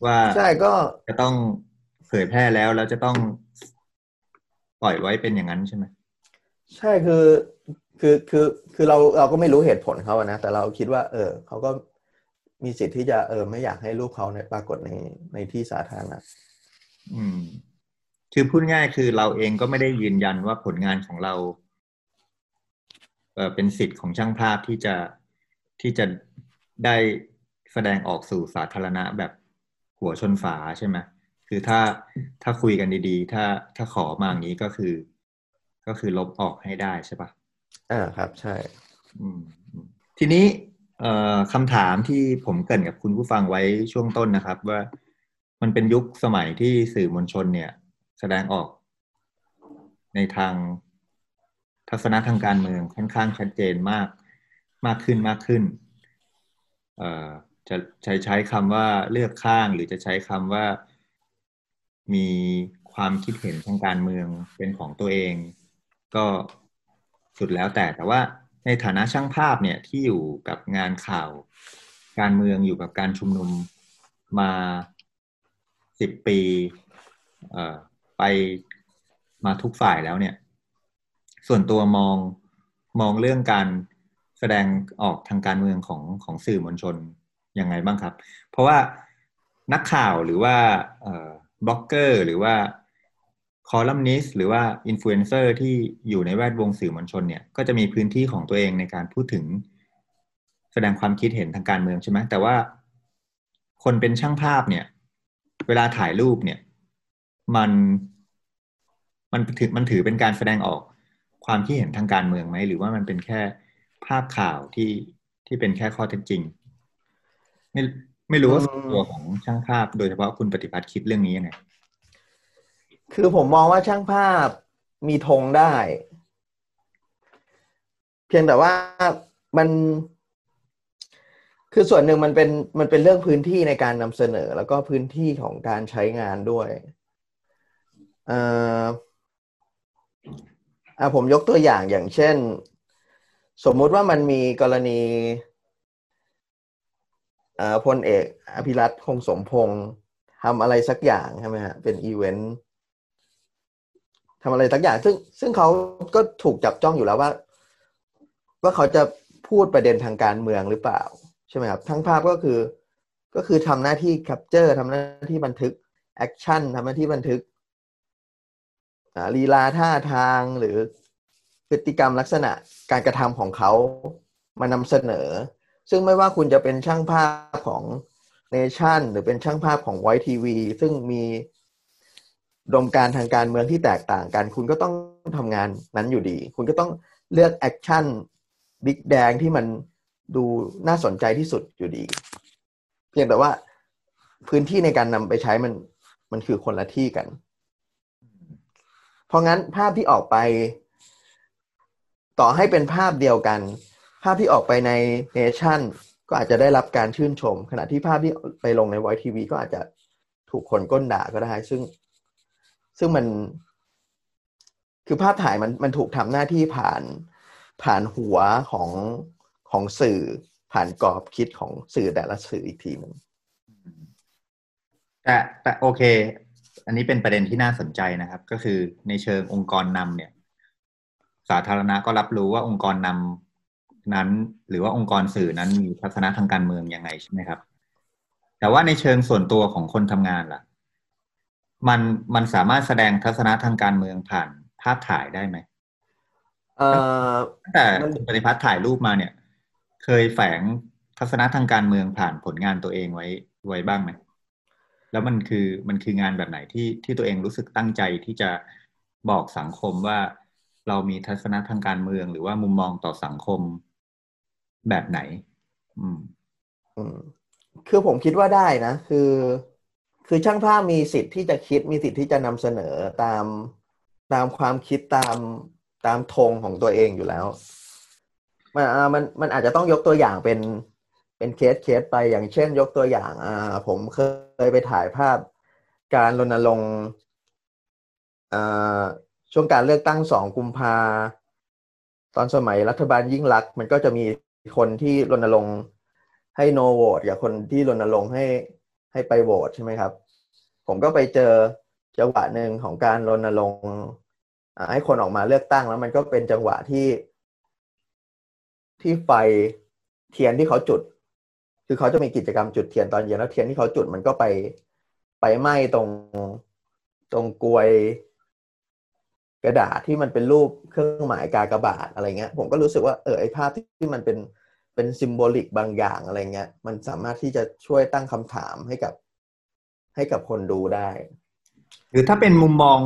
ว่าใช่ก็จะต้องเผยแพร่แล้วแล้วจะต้องปล่อยไว้เป็นอย่างนั้นใช่ไหมใช่คือคือคือคือเราเราก็ไม่รู้เหตุผลเขาอะนะ แต่เราคิดว่า เออเขาก็มีสิทธิ์ที่จะเออไม่อยากให้รูปเขาในปรากฏในในที่สาธารณะอืม คือพูดง่ายคือเราเองก็ไม่ได้ยืนยันว่าผลงานของเรา เออเป็นสิทธิ์ของช่างภาพที่จะที่จะได้แสดงออกสู่สาธารณะแบบ หัวชนฝาใช่ไหมคือถ้าถ้าคุยกันดีๆ ถ้าถ้าขอมาอย่างนี้ก็คือ ก็คือลบออกให้ได้ใช่ปะอ่าครับใช่ อืม ทีนี้เอ่อคำถามที่ผมเกินกับคุณผู้ฟังไว้ช่วงต้นนะครับ ว่ามันเป็นยุคสมัยที่สื่อมวลชนเนี่ย แสดงออกในทางทัศนะทางการเมืองค่อนข้างชัดเจนมาก มากขึ้นมากขึ้นเอ่อ จะใช้ใช้คำว่าเลือกข้างหรือจะใช้คำว่ามีความคิดเห็นทางการเมืองเป็นของตัวเอง ก็สุดแล้วแต่แต่ว่าในฐานะช่างภาพเนี่ยที่อยู่กับงานข่าว การเมืองอยู่กับการชุมนุมมาสิบปีไปมาทุกฝ่ายแล้วเนี่ย ส่วนตัวมองมองเรื่องการแสดงออกทางการเมืองของของสื่อมวลชน ยังไงบ้างครับ เพราะว่านักข่าวหรือว่าบล็อกเกอร์ หรือว่าคอลัมนิสต์หรือว่าอินฟลูเอนเซอร์ที่อยู่ในแวดวงสื่อมวลชนเนี่ยก็จะมีพื้นที่ของตัวเองในการพูดถึงแสดงความคิดเห็นทางการเมืองใช่ไหมแต่ว่าคนเป็นช่างภาพเนี่ย เวลาถ่ายรูปเนี่ย มันมันถือมันถือเป็นการแสดงออกความคิดเห็นทางการเมืองไหม หรือว่ามันเป็นแค่ภาพข่าวที่ที่เป็นแค่ข้อเท็จจริง ไม่ไม่รู้ว่าตัวของช่างภาพ โดยเฉพาะคุณปฏิพัฒน์คิดเรื่องนี้ยังไงคือผมมองว่าช่างภาพมีธงได้ เพียงแต่ว่ามัน คือส่วนหนึ่งมันเป็นมันเป็นเรื่องพื้นที่ในการนำเสนอ แล้วก็พื้นที่ของการใช้งานด้วยเอ่ออ่าผมยกตัวอย่างอย่างเช่น สมมุติว่ามันมีกรณีอ่า พลเอก อภิรัชต์ คงสมพงษ์ทำอะไรสักอย่างใช่ไหมฮะเป็นอีเวนต์ทำอะไรสักอย่าง ซึ่งซึ่งเขาก็ถูกจับจ้องอยู่แล้วว่า ว่าเขาจะพูดประเด็นทางการเมืองหรือเปล่า ใช่ไหมครับช่างภาพก็คือก็คือทำหน้าที่ capture ทำหน้าที่บันทึกaction ทำหน้าที่บันทึกลีลาท่าทางหรือพฤติกรรมลักษณะการกระทำของเขามานำเสนอ ซึ่งไม่ว่าคุณจะเป็นช่างภาพของเนชั่นหรือเป็นช่างภาพของไวทีวีซึ่งมีอุดมการณ์ทางการเมืองที่แตกต่างกัน คุณก็ต้องทำงานนั้นอยู่ดี คุณก็ต้องเลือก action บิ๊กแดงที่มันดูน่าสนใจที่สุดอยู่ดี เพียงแต่ว่าพื้นที่ในการนำไปใช้มันมันคือคนละที่กัน เพราะงั้นภาพที่ออกไป ต่อให้เป็นภาพเดียวกัน ภาพที่ออกไปในเนชั่นก็อาจจะได้รับการชื่นชม ขณะที่ภาพที่ไปลงในไวทีวีก็อาจจะถูกคนก้นด่าก็ได้ ซึ่ง ซึ่งมัน คือภาพถ่ายมันมันถูกทำหน้าที่ผ่านผ่านหัวของของสื่อผ่านกรอบคิดของสื่อแต่ละสื่ออีกทีหนึ่งแต่แต่โอเค อันนี้เป็นประเด็นที่น่าสนใจนะครับ ก็คือในเชิงองค์กรนำเนี่ย สาธารณะก็รับรู้ว่าองค์กรนำ นั้น หรือว่าองค์กรสื่อนั้นมีทัศนะทางการเมืองยังไงใช่ไหมครับ แต่ว่าในเชิงส่วนตัวของคนทำงานล่ะ มันมันสามารถแสดงทัศนะทางการเมืองผ่านภาพถ่ายได้ไหมเอ่อแต่คุณปฏิพัฒน์ถ่ายรูปมาเนี่ย เคยแฝงทัศนะทางการเมืองผ่านผลงานตัวเองไว้ไว้บ้างไหมแล้วมันคือมันคืองานแบบไหนที่ที่ตัวเองรู้สึกตั้งใจที่จะบอกสังคมว่าเรามีทัศนะทางการเมือง หรือว่ามุมมองต่อสังคม แบบไหนอืมอืมคือผมคิดว่าได้นะคือ คือช่างภาพมีสิทธิ์ที่จะคิดมีสิทธิ์ที่จะนำเสนอตามตามความคิดตามตามธงของตัวเองอยู่แล้ว มันมันมันอาจจะต้องยกตัวอย่างเป็นเป็นเคสเคสไปอย่างเช่น ยกตัวอย่างอ่าผมเคยไปถ่ายภาพการรณรงค์อ่าช่วงการเลือกตั้งสองกุมภาตอนสมัยรัฐบาลยิ่งรัก มันก็จะมี คนที่รณรงค์ให้โนโหวตกับคนที่รณรงค์ให้ให้ไปโหวตใช่ไหมครับ ผมก็ไปเจอจังหวะหนึ่งของการรณรงค์ให้คนออกมาเลือกตั้งแล้วมันก็เป็นจังหวะที่ ที่ไฟเทียนที่เขาจุด คือเขาจะมีกิจกรรมจุดเทียนตอนเย็นแล้วเทียนที่เขาจุดมันก็ไปไปไหม้ตรงตรงกลวย กระดาษที่มันเป็นรูปเครื่องหมายกากบาทอะไรเงี้ย ผมก็รู้สึกว่าเออไอภาพที่มันเป็นเป็นซิมโบลิกบางอย่างอะไรเงี้ย มันสามารถที่จะช่วยตั้งคำถามให้กับให้กับคนดูได้ หรือถ้าเป็นมุมมอง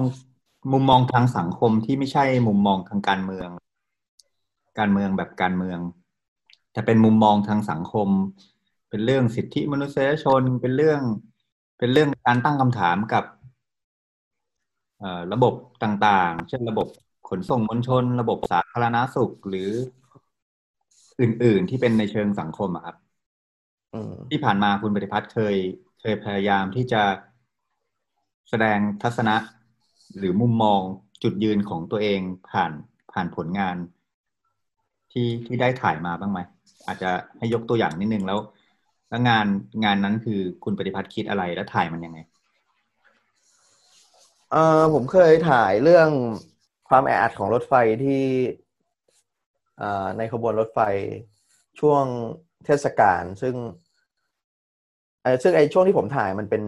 มุมมองทางสังคมที่ไม่ใช่มุมมองทางการเมือง การเมืองแบบการเมือง แต่เป็นมุมมองทางสังคม เป็นเรื่องสิทธิมนุษยชนเป็นเรื่อง เป็นเรื่องการตั้งคำถามกับ ระบบต่างๆ เช่นระบบขนส่งมวลชน ระบบสาธารณาสุขหรืออื่น ๆ ที่เป็นในเชิงสังคมอะครับที่ผ่านมาคุณปฏิพัฒน์เคย เคยพยายามที่จะแสดงทัศนะ หรือมุมมองจุดยืนของตัวเองผ่านผ่านผลงาน ที่ที่ได้ถ่ายมาบ้างไหมอาจจะให้ยกตัวอย่างนิดนึงแล้ว แล้วงานงานนั้นคือคุณปฏิพัฒน์คิดอะไรแล้วถ่ายมันยังไง เออผมเคยถ่ายเรื่องความแออัดของรถไฟที่ในขบวนรถไฟช่วงเทศกาลซึ่งซึ่งไอ้ช่วงที่ผมถ่ายมันเป็น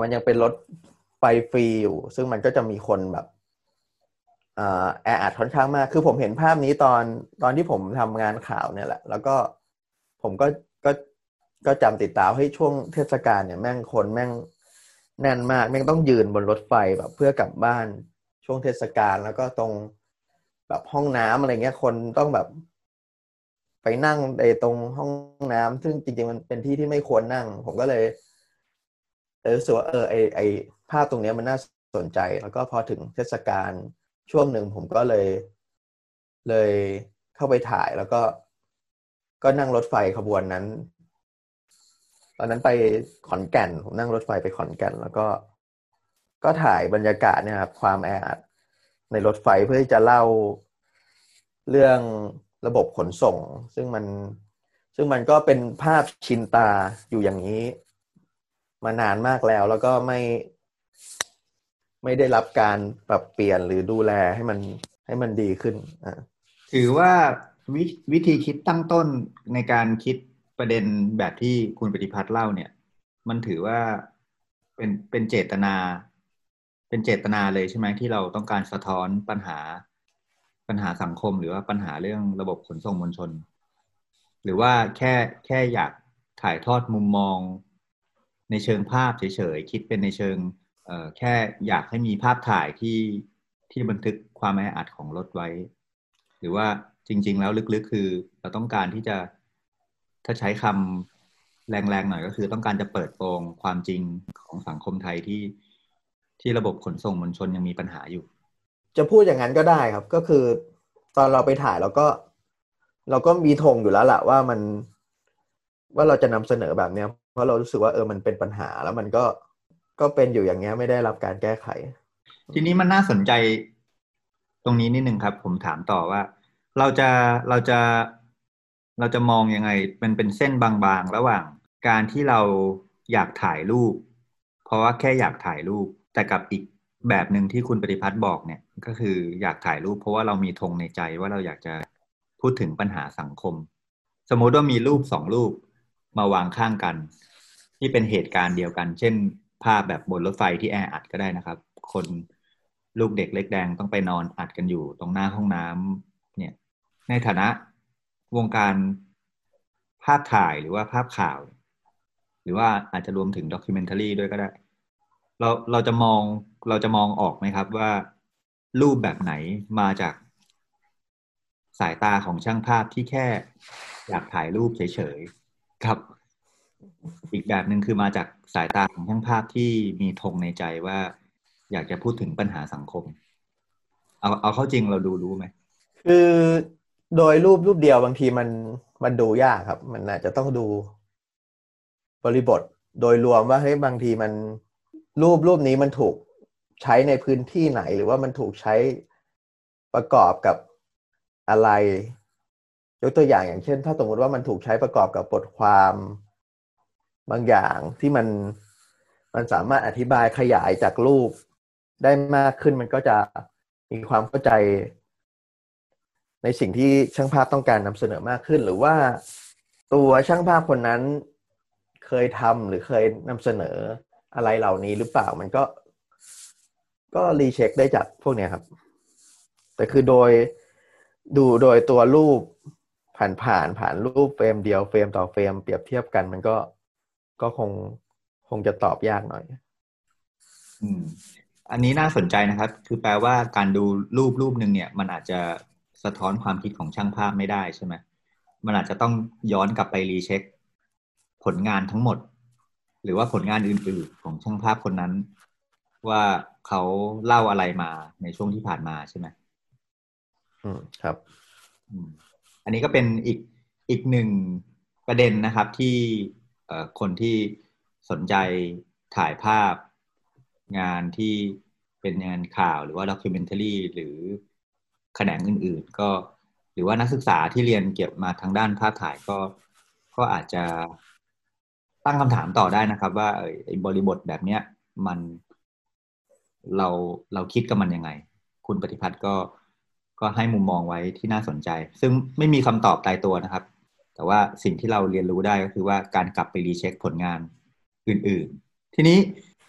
มันยังเป็นรถไฟฟรีอยู่ ซึ่งมันก็จะมีคนแบบแออัดค่อนข้างมาก คือผมเห็นภาพนี้ตอนตอนที่ผมทำงานข่าวเนี่ยแหละ แล้วก็ผมก็ก็ก็จำติดตามให้ช่วงเทศกาลเนี่ยแม่งคนแม่ง แน่นมากแม่งต้องยืนบนรถไฟแบบเพื่อกลับบ้านช่วงเทศกาลแล้วก็ตรงแบบห้องน้ำอะไรเงี้ยคนต้องแบบ ไปนั่งในตรงห้องน้ำซึ่งจริง ๆ มันเป็นที่ที่ไม่ควรนั่ง ผมก็เลยเออรู้สึกว่าเออไอไอภาพตรงเนี้ยมันน่าสนใจ แล้วก็พอถึงเทศกาลช่วงหนึ่งผมก็เลย เลยเข้าไปถ่ายแล้วก็ก็นั่งรถไฟขบวนนั้น ตอนนั้นไปขอนแก่นผมนั่งรถไฟไปขอนแก่น แล้วก็ ก็ถ่ายบรรยากาศเนี่ยครับความแออัดในรถไฟเพื่อที่จะเล่าเรื่องระบบขนส่ง ซึ่งมันซึ่งมันก็เป็นภาพชินตาอยู่อย่างนี้ มานานมากแล้ว แล้วก็ไม่ ไม่ได้รับการปรับเปลี่ยนหรือดูแลให้มันให้มันดีขึ้นอ่าถือว่าวิวิธีคิดตั้งต้นในการคิด ประเด็นแบบที่คุณปฏิพัฒน์เล่าเนี่ย มันถือว่าเป็นเป็นเจตนา เป็นเจตนาเลยใช่ไหมที่เราต้องการสะท้อนปัญหาปัญหาสังคม หรือว่าปัญหาเรื่องระบบขนส่งมวลชน หรือว่าแค่แค่อยากถ่ายทอดมุมมอง ในเชิงภาพเฉยๆคิดเป็นในเชิงแค่อยากให้มีภาพถ่ายที่ที่บันทึกความแออัดของรถไว้ หรือว่าจริง ๆ แล้วลึกๆ คือเราต้องการที่จะ ถ้าใช้คำแรงๆหน่อยก็คือ ต้องการจะเปิดโปงความจริงของสังคมไทยที่ที่ระบบขนส่งมวลชนยังมีปัญหาอยู่ จะพูดอย่างนั้นก็ได้ครับ ก็คือ ตอนเราไปถ่ายเราก็ เราก็มีธงอยู่แล้วแหละว่ามันว่าเราจะนำเสนอแบบเนี้ยเพราะเรารู้สึกว่าเออมันเป็นปัญหาแล้วมันก็ก็เป็นอยู่อย่างเงี้ยไม่ได้รับการแก้ไข ทีนี้มันน่าสนใจตรงนี้นิดนึงครับ ผมถามต่อว่า เราจะเราจะ เราจะมองยังไงมันเป็นเส้นบางๆ ระหว่างการที่เราอยากถ่ายรูป เพราะว่าแค่อยากถ่ายรูป แต่กับอีกแบบหนึ่งที่คุณปฏิพัฒน์บอกเนี่ยก็คืออยากถ่ายรูป เพราะว่าเรามีธงในใจว่าเราอยากจะพูดถึงปัญหาสังคม สมมติว่ามีรูปสองรูปมาวางข้างกัน ที่เป็นเหตุการณ์เดียวกัน เช่น ภาพแบบบนรถไฟที่แออัดก็ได้นะครับ คนลูกเด็กเล็กแดงต้องไปนอนอัดกันอยู่ตรงหน้าห้องน้ำเนี่ย ในฐานะ วงการภาพถ่ายหรือว่าภาพข่าว หรือว่าอาจจะรวมถึงด็อกิเมนทารีด้วยก็ได้ เราเราจะมองเราจะมองออกไหมครับว่ารูปแบบไหนมาจากสายตาของช่างภาพที่แค่อยากถ่ายรูปเฉยๆครับ อีกแบบหนึ่งคือมาจากสายตาของช่างภาพที่มีธงในใจว่า อยากจะพูดถึงปัญหาสังคม เอาเอาเข้าจริงเราดูรู้ไหมคือ โดยรูปรูปเดียวบางทีมันมันดูยากครับ มันอาจจะต้องดูบริบทโดยรวมว่าเฮ้ยบางทีมันรูปรูปนี้มันถูกใช้ในพื้นที่ไหน หรือว่ามันถูกใช้ประกอบกับอะไร ยกตัวอย่างอย่างเช่น ถ้าสมมติว่ามันถูกใช้ประกอบกับบทความบางอย่างที่มันมันสามารถอธิบายขยายจากรูปได้มากขึ้นมันก็จะมีความเข้าใจ ในสิ่งที่ช่างภาพต้องการนำเสนอมากขึ้น หรือว่าตัวช่างภาพคนนั้นเคยทำหรือเคยนำเสนออะไรเหล่านี้หรือเปล่ามันก็ ก็ recheck ได้จากพวกนี้ครับ แต่คือโดยดูโดยตัวรูปผ่านผ่านผ่านรูป frame เดียว frame ต่อ frame เปรียบเทียบกัน มันก็ก็คงคงจะตอบยากหน่อย อืม อันนี้น่าสนใจนะครับ คือแปลว่าการดูรูปรูปหนึ่งเนี่ย มันอาจจะ สะท้อนความคิดของช่างภาพไม่ได้ใช่ไหมมันอาจจะต้องย้อนกลับไปรีเช็ค ผลงานทั้งหมด หรือว่าผลงานอื่นๆ ของช่างภาพคนนั้น ว่าเขาเล่าอะไรมาในช่วงที่ผ่านมาใช่ไหมอืมครับอืมอันนี้ก็เป็นอีกอีกหนึ่งประเด็นนะครับที่คนที่สนใจถ่ายภาพงานที่เป็นงานข่าวหรือว่าด็อกิเมนทารีหรือ แขนงอื่น ๆ ก็ หรือว่านักศึกษาที่เรียนเกี่ยวมาทางด้านภาพถ่ายก็ก็อาจจะตั้งคำถามต่อได้นะครับ ว่าไอ้บริบทแบบเนี้ยมันเราเราคิดกับมันยังไง คุณปฏิพัฒน์ก็ก็ให้มุมมองไว้ที่น่าสนใจ ซึ่งไม่มีคำตอบตายตัวนะครับ แต่ว่าสิ่งที่เราเรียนรู้ได้ก็คือว่าการกลับไปรีเช็คผลงานอื่น ๆ ทีนี้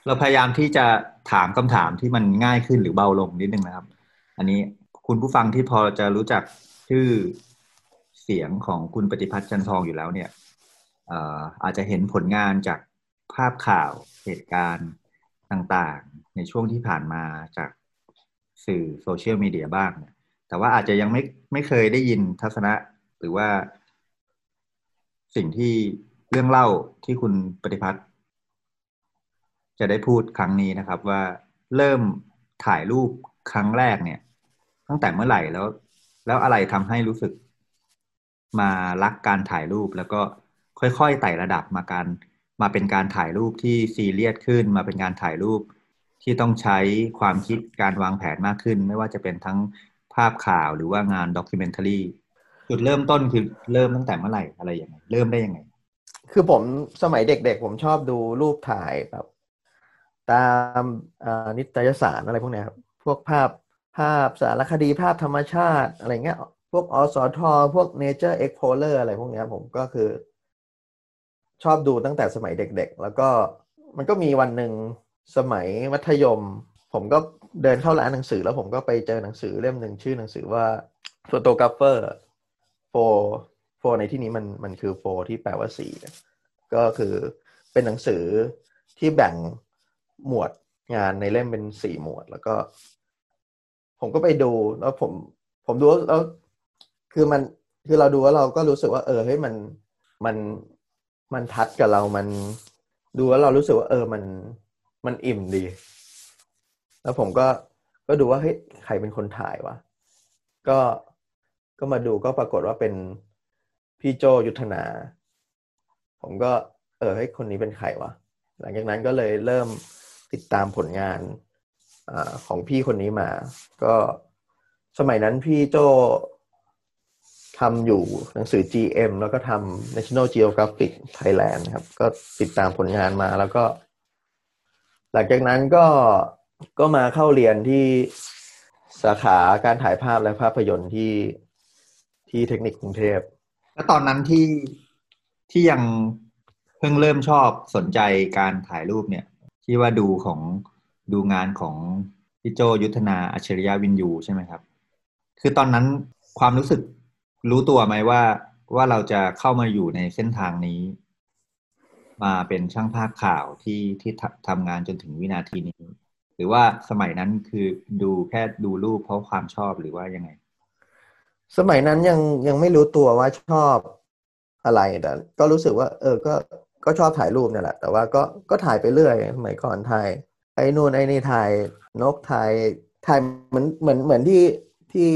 เราพยายามที่จะถามคำถามที่มันง่ายขึ้นหรือเบาลงนิดนึงนะครับ อันนี้ คุณผู้ฟังที่พอจะรู้จักชื่อเสียงของคุณปฏิพัฒน์จันทองอยู่แล้วเนี่ยอาจจะเห็นผลงานจากภาพข่าวเหตุการณ์ต่างๆ ในช่วงที่ผ่านมาจากสื่อโซเชียลมีเดียบ้างเนี่ยแต่ว่าอาจจะยังไม่ไม่เคยได้ยินทัศนะ หรือว่า สิ่งที่เรื่องเล่าที่คุณปฏิพัฒน์จะได้พูดครั้งนี้นะครับว่าเริ่มถ่ายรูปครั้งแรกเนี่ย ตั้งแต่เมื่อไหร่แล้ว แล้วอะไรทำให้รู้สึกมารักการถ่ายรูปแล้วก็ค่อยๆไต่ระดับมาการมาเป็นการถ่ายรูปที่ซีเรียสขึ้น มาเป็นการถ่ายรูปที่ต้องใช้ความคิดการวางแผนมากขึ้น ไม่ว่าจะเป็นทั้งภาพข่าวหรือว่างานด็อกิเมนทารีจุดเริ่มต้นคือเริ่มตั้งแต่เมื่อไหร่อะไรอย่างไงเริ่มได้ยังไง คือผมสมัยเด็กๆ ผมชอบดูรูปถ่ายแบบ ตามนิตยสารอะไรพวกนี้ครับ พวกภาพ ภาพสารคดีภาพธรรมชาติอะไรเงี้ย พวกอสทพวก Nature Explorer อะไรพวกเนี้ยผมก็คือ ชอบดูตั้งแต่สมัยเด็กๆ แล้วก็มันก็มีวันหนึ่งสมัยมัธยม ผมก็เดินเข้าร้านหนังสือ แล้วผมก็ไปเจอหนังสือเล่มหนึ่งชื่อหนังสือว่า Photographer for for ในที่นี้มันมันคือ for ที่แปลว่าสีก็คือเป็นหนังสือที่แบ่งหมวดงานในเล่มเป็นสี่หมวด แล้วก็ ผมก็ไปดูแล้วผม ผมดูแล้ว คือมันคือเราดูแล้วเราก็รู้สึกว่า เออเฮ้ยมันมันมันทัดกับเรามันดูแล้วเรารู้สึกว่า เออมันมันอิ่มดี แล้วผมก็ก็ดูว่าเฮ้ยใครเป็นคนถ่ายวะก็ก็มาดูก็ปรากฏว่าเป็นพี่โจยุทธนา ผมก็ เออเฮ้ยคนนี้เป็นใครวะหลังจากนั้นก็เลยเริ่มติดตามผลงาน อของพี่คนนี้มา ก็สมัยนั้นพี่โจทำอยู่หนังสือ GM แล้วก็ทำ National Geographic Thailand ครับ ก็ติดตามผลงานมาแล้วก็ หลังจากนั้นก็ก็มาเข้าเรียนที่สาขาการถ่ายภาพและภาพยนตร์ที่ที่เทคนิคกรุงเทพ แล้วตอนนั้นที่ที่ยังเพิ่งเริ่มชอบสนใจการถ่ายรูปเนี่ย ที่ว่าดูของ ดูงานของพี่โจยุทธนาอัจฉริยะวินยูใช่ไหมครับ คือตอนนั้นความรู้สึกรู้ตัวไหมว่าว่าเราจะเข้ามาอยู่ในเส้นทางนี้ มาเป็นช่างภาพข่าวที่ที่ทำงานจนถึงวินาทีนี้ หรือว่าสมัยนั้นคือดูแค่ดูรูปเพราะความชอบหรือว่ายังไง สมัยนั้นยังยังไม่รู้ตัวว่าชอบอะไรแต่ก็รู้สึกว่า เออก็ก็ชอบถ่ายรูปเนี่ยแหละ แต่ว่าก็ก็ถ่ายไปเรื่อยสมัยก่อนถ่าย อ้นู่นไอ้นี่ถ่ายนกถ่ายถ่ายเหมือนเหมือนเหมือนที่ที่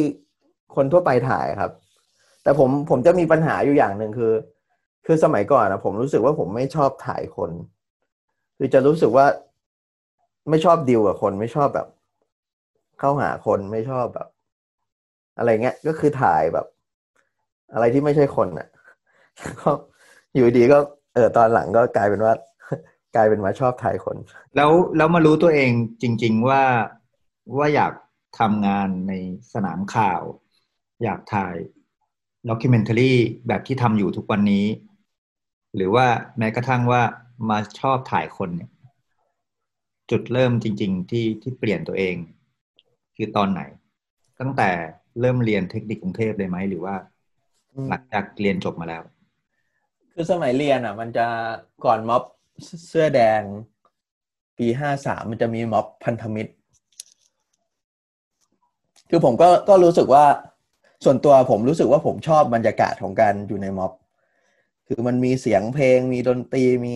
คนทั่วไปถ่ายครับ แต่ผมผมจะมีปัญหาอยู่อย่างหนึ่งคือ คือสมัยก่อนนะผมรู้สึกว่าผมไม่ชอบถ่ายคน คือจะรู้สึกว่าไม่ชอบดิวกับคนไม่ชอบแบบ เข้าหาคนไม่ชอบแบบ อะไรเงี้ยก็คือถ่ายแบบ อะไรที่ไม่ใช่คนอะก็อยู่ดีก็เออตอนหลังก็กลายเป็นว่า กลายเป็นมาชอบถ่ายคน แล้วแล้วมารู้ตัวเองจริง ๆว่าว่าอยากทำงานในสนามข่าว อยากถ่ายด็อกิเมนทารีแบบที่ทำอยู่ทุกวันนี้ หรือว่าแม้กระทั่งว่ามาชอบถ่ายคนเนี่ย จุดเริ่มจริง ๆ ที่ที่เปลี่ยนตัวเอง คือตอนไหน ตั้งแต่เริ่มเรียนเทคนิคกรุงเทพเลยไหมหรือว่า หลังจากเรียนจบมาแล้ว คือสมัยเรียนอะ มันจะก่อนม็อบ เสื้อแดง ปีห้าสามมันจะมีม็อบพันธมิตร คือผมก็ก็รู้สึกว่าส่วนตัวผมรู้สึกว่าผมชอบบรรยากาศของการอยู่ในม็อบ คือมันมีเสียงเพลง มีดนตรีมี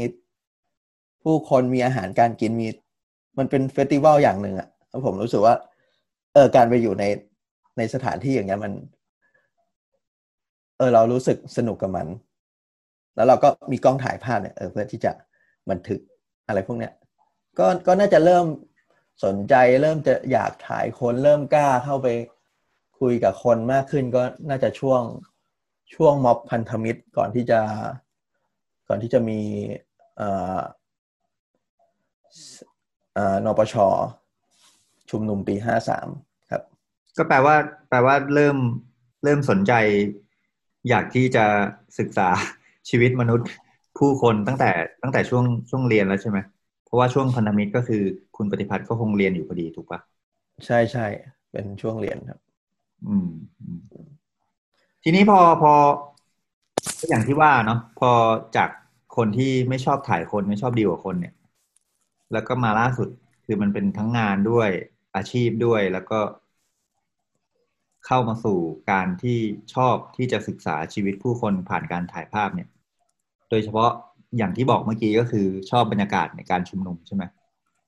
ผู้คนมีอาหารการกินมี มันเป็นเฟสติวัลอย่างหนึ่งอะแล้วผมรู้สึกว่า เออการไปอยู่ในในสถานที่อย่างเงี้ยมัน เออเรารู้สึกสนุกกับมัน แล้วเราก็มีกล้องถ่ายภาพเนี่ยเออเพื่อที่จะ บันทึกอะไรพวกเนี้ยก็ก็น่าจะเริ่มสนใจเริ่มจะอยากถ่ายคนเริ่มกล้าเข้าไปคุยกับคนมากขึ้นก็น่าจะช่วงช่วงม็อบพันธมิตรก่อนที่จะก่อนที่จะมีอ่อเอ่อนปชชุมนุมปีห้าสามครับ ก็แปลว่า แปลว่าเริ่มเริ่มสนใจ อยากที่จะศึกษาชีวิตมนุษย์ ผู้คนตั้งแต่ตั้งแต่ช่วงช่วงเรียนแล้วใช่ไหมเพราะว่าช่วงพันธมิตรก็คือคุณปฏิพัฒน์ก็คงเรียนอยู่พอดีถูกปะใช่ใช่เป็นช่วงเรียนครับ อืม ทีนี้พอพออย่างที่ว่าเนาะพอจากคนที่ไม่ชอบถ่ายคนไม่ชอบดีกว่าคนเนี่ย แล้วก็มาล่าสุดคือมันเป็นทั้งงานด้วยอาชีพด้วยแล้วก็เข้ามาสู่การที่ชอบที่จะศึกษาชีวิตผู้คนผ่านการถ่ายภาพเนี่ย โดยเฉพาะอย่างที่บอกเมื่อกี้ก็คือชอบบรรยากาศในการชุมนุมใช่ไหม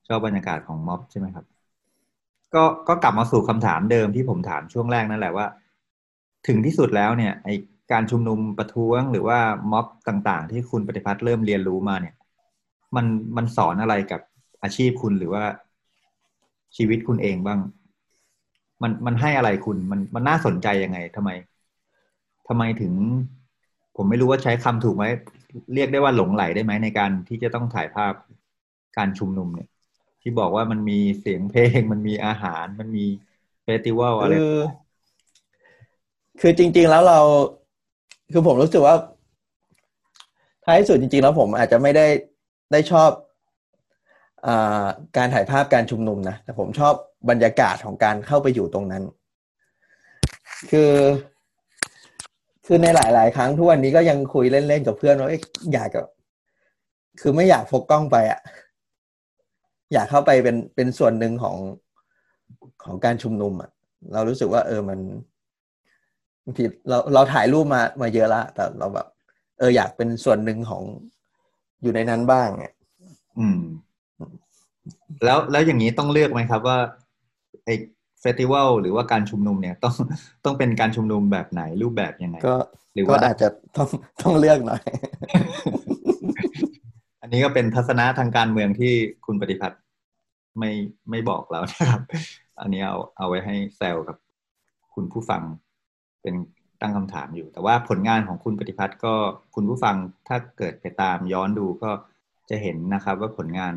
ชอบบรรยากาศของม็อบใช่ไหมครับ ก็ก็กลับมาสู่คำถามเดิมที่ผมถามช่วงแรกนั่นแหละว่า ถึงที่สุดแล้วเนี่ยไอการชุมนุมประท้วงหรือว่าม็อบต่างๆ ที่คุณปฏิพัฒน์เริ่มเรียนรู้มาเนี่ย มันมันสอนอะไรกับอาชีพคุณหรือว่าชีวิตคุณเองบ้าง มันมันให้อะไรคุณมันมันน่าสนใจยังไงทำไมทำไมถึง ผมไม่รู้ว่าใช้คำถูกไหม เรียกได้ว่าหลงไหลได้ไหมในการที่จะต้องถ่ายภาพการชุมนุมเนี่ย ที่บอกว่ามันมีเสียงเพลง มันมีอาหารมันมีเฟสติวัลอะไรคือจริง ๆแล้วเรา คือผมรู้สึกว่าท้ายสุดจริง ๆ แล้วผมอาจจะไม่ได้ได้ชอบอการถ่ายภาพการชุมนุมนะแต่ผมชอบบรรยากาศของการเข้าไปอยู่ตรงนั้น คือ คือในหลาย ๆ ครั้งทุกวันนี้ก็ยังคุยเล่น ๆ กับเพื่อนว่าเอ๊ะอยากกับคือไม่อยากพกกล้องไปอะอยากเข้าไปเป็นเป็นส่วนหนึ่งของของการชุมนุมอะเรารู้สึกว่า เออมันบางทีเราเราถ่ายรูปมามาเยอะละแต่เราแบบ เอออยากเป็นส่วนหนึ่งของอยู่ในนั้นบ้างเนี่ยอืม แล้วแล้วอย่างนี้ต้องเลือกไหมครับว่าไอ เฟสติวัลหรือว่าการชุมนุมเนี่ยต้องต้องเป็นการชุมนุมแบบไหนรูปแบบยังไง ก็หรือก็ว่าอาจจะต้องต้องเลือกหน่อย อันนี้ก็เป็นทัศนะทางการเมืองที่คุณปฏิพัฒน์ไม่ไม่บอกเรานะครับ อันนี้เอาเอาไว้ให้แซวกับคุณผู้ฟังเป็นตั้งคำถามอยู่ แต่ว่าผลงานของคุณปฏิพัฒน์ก็คุณผู้ฟังถ้าเกิดไปตามย้อนดูก็จะเห็นนะครับ ว่าผลงาน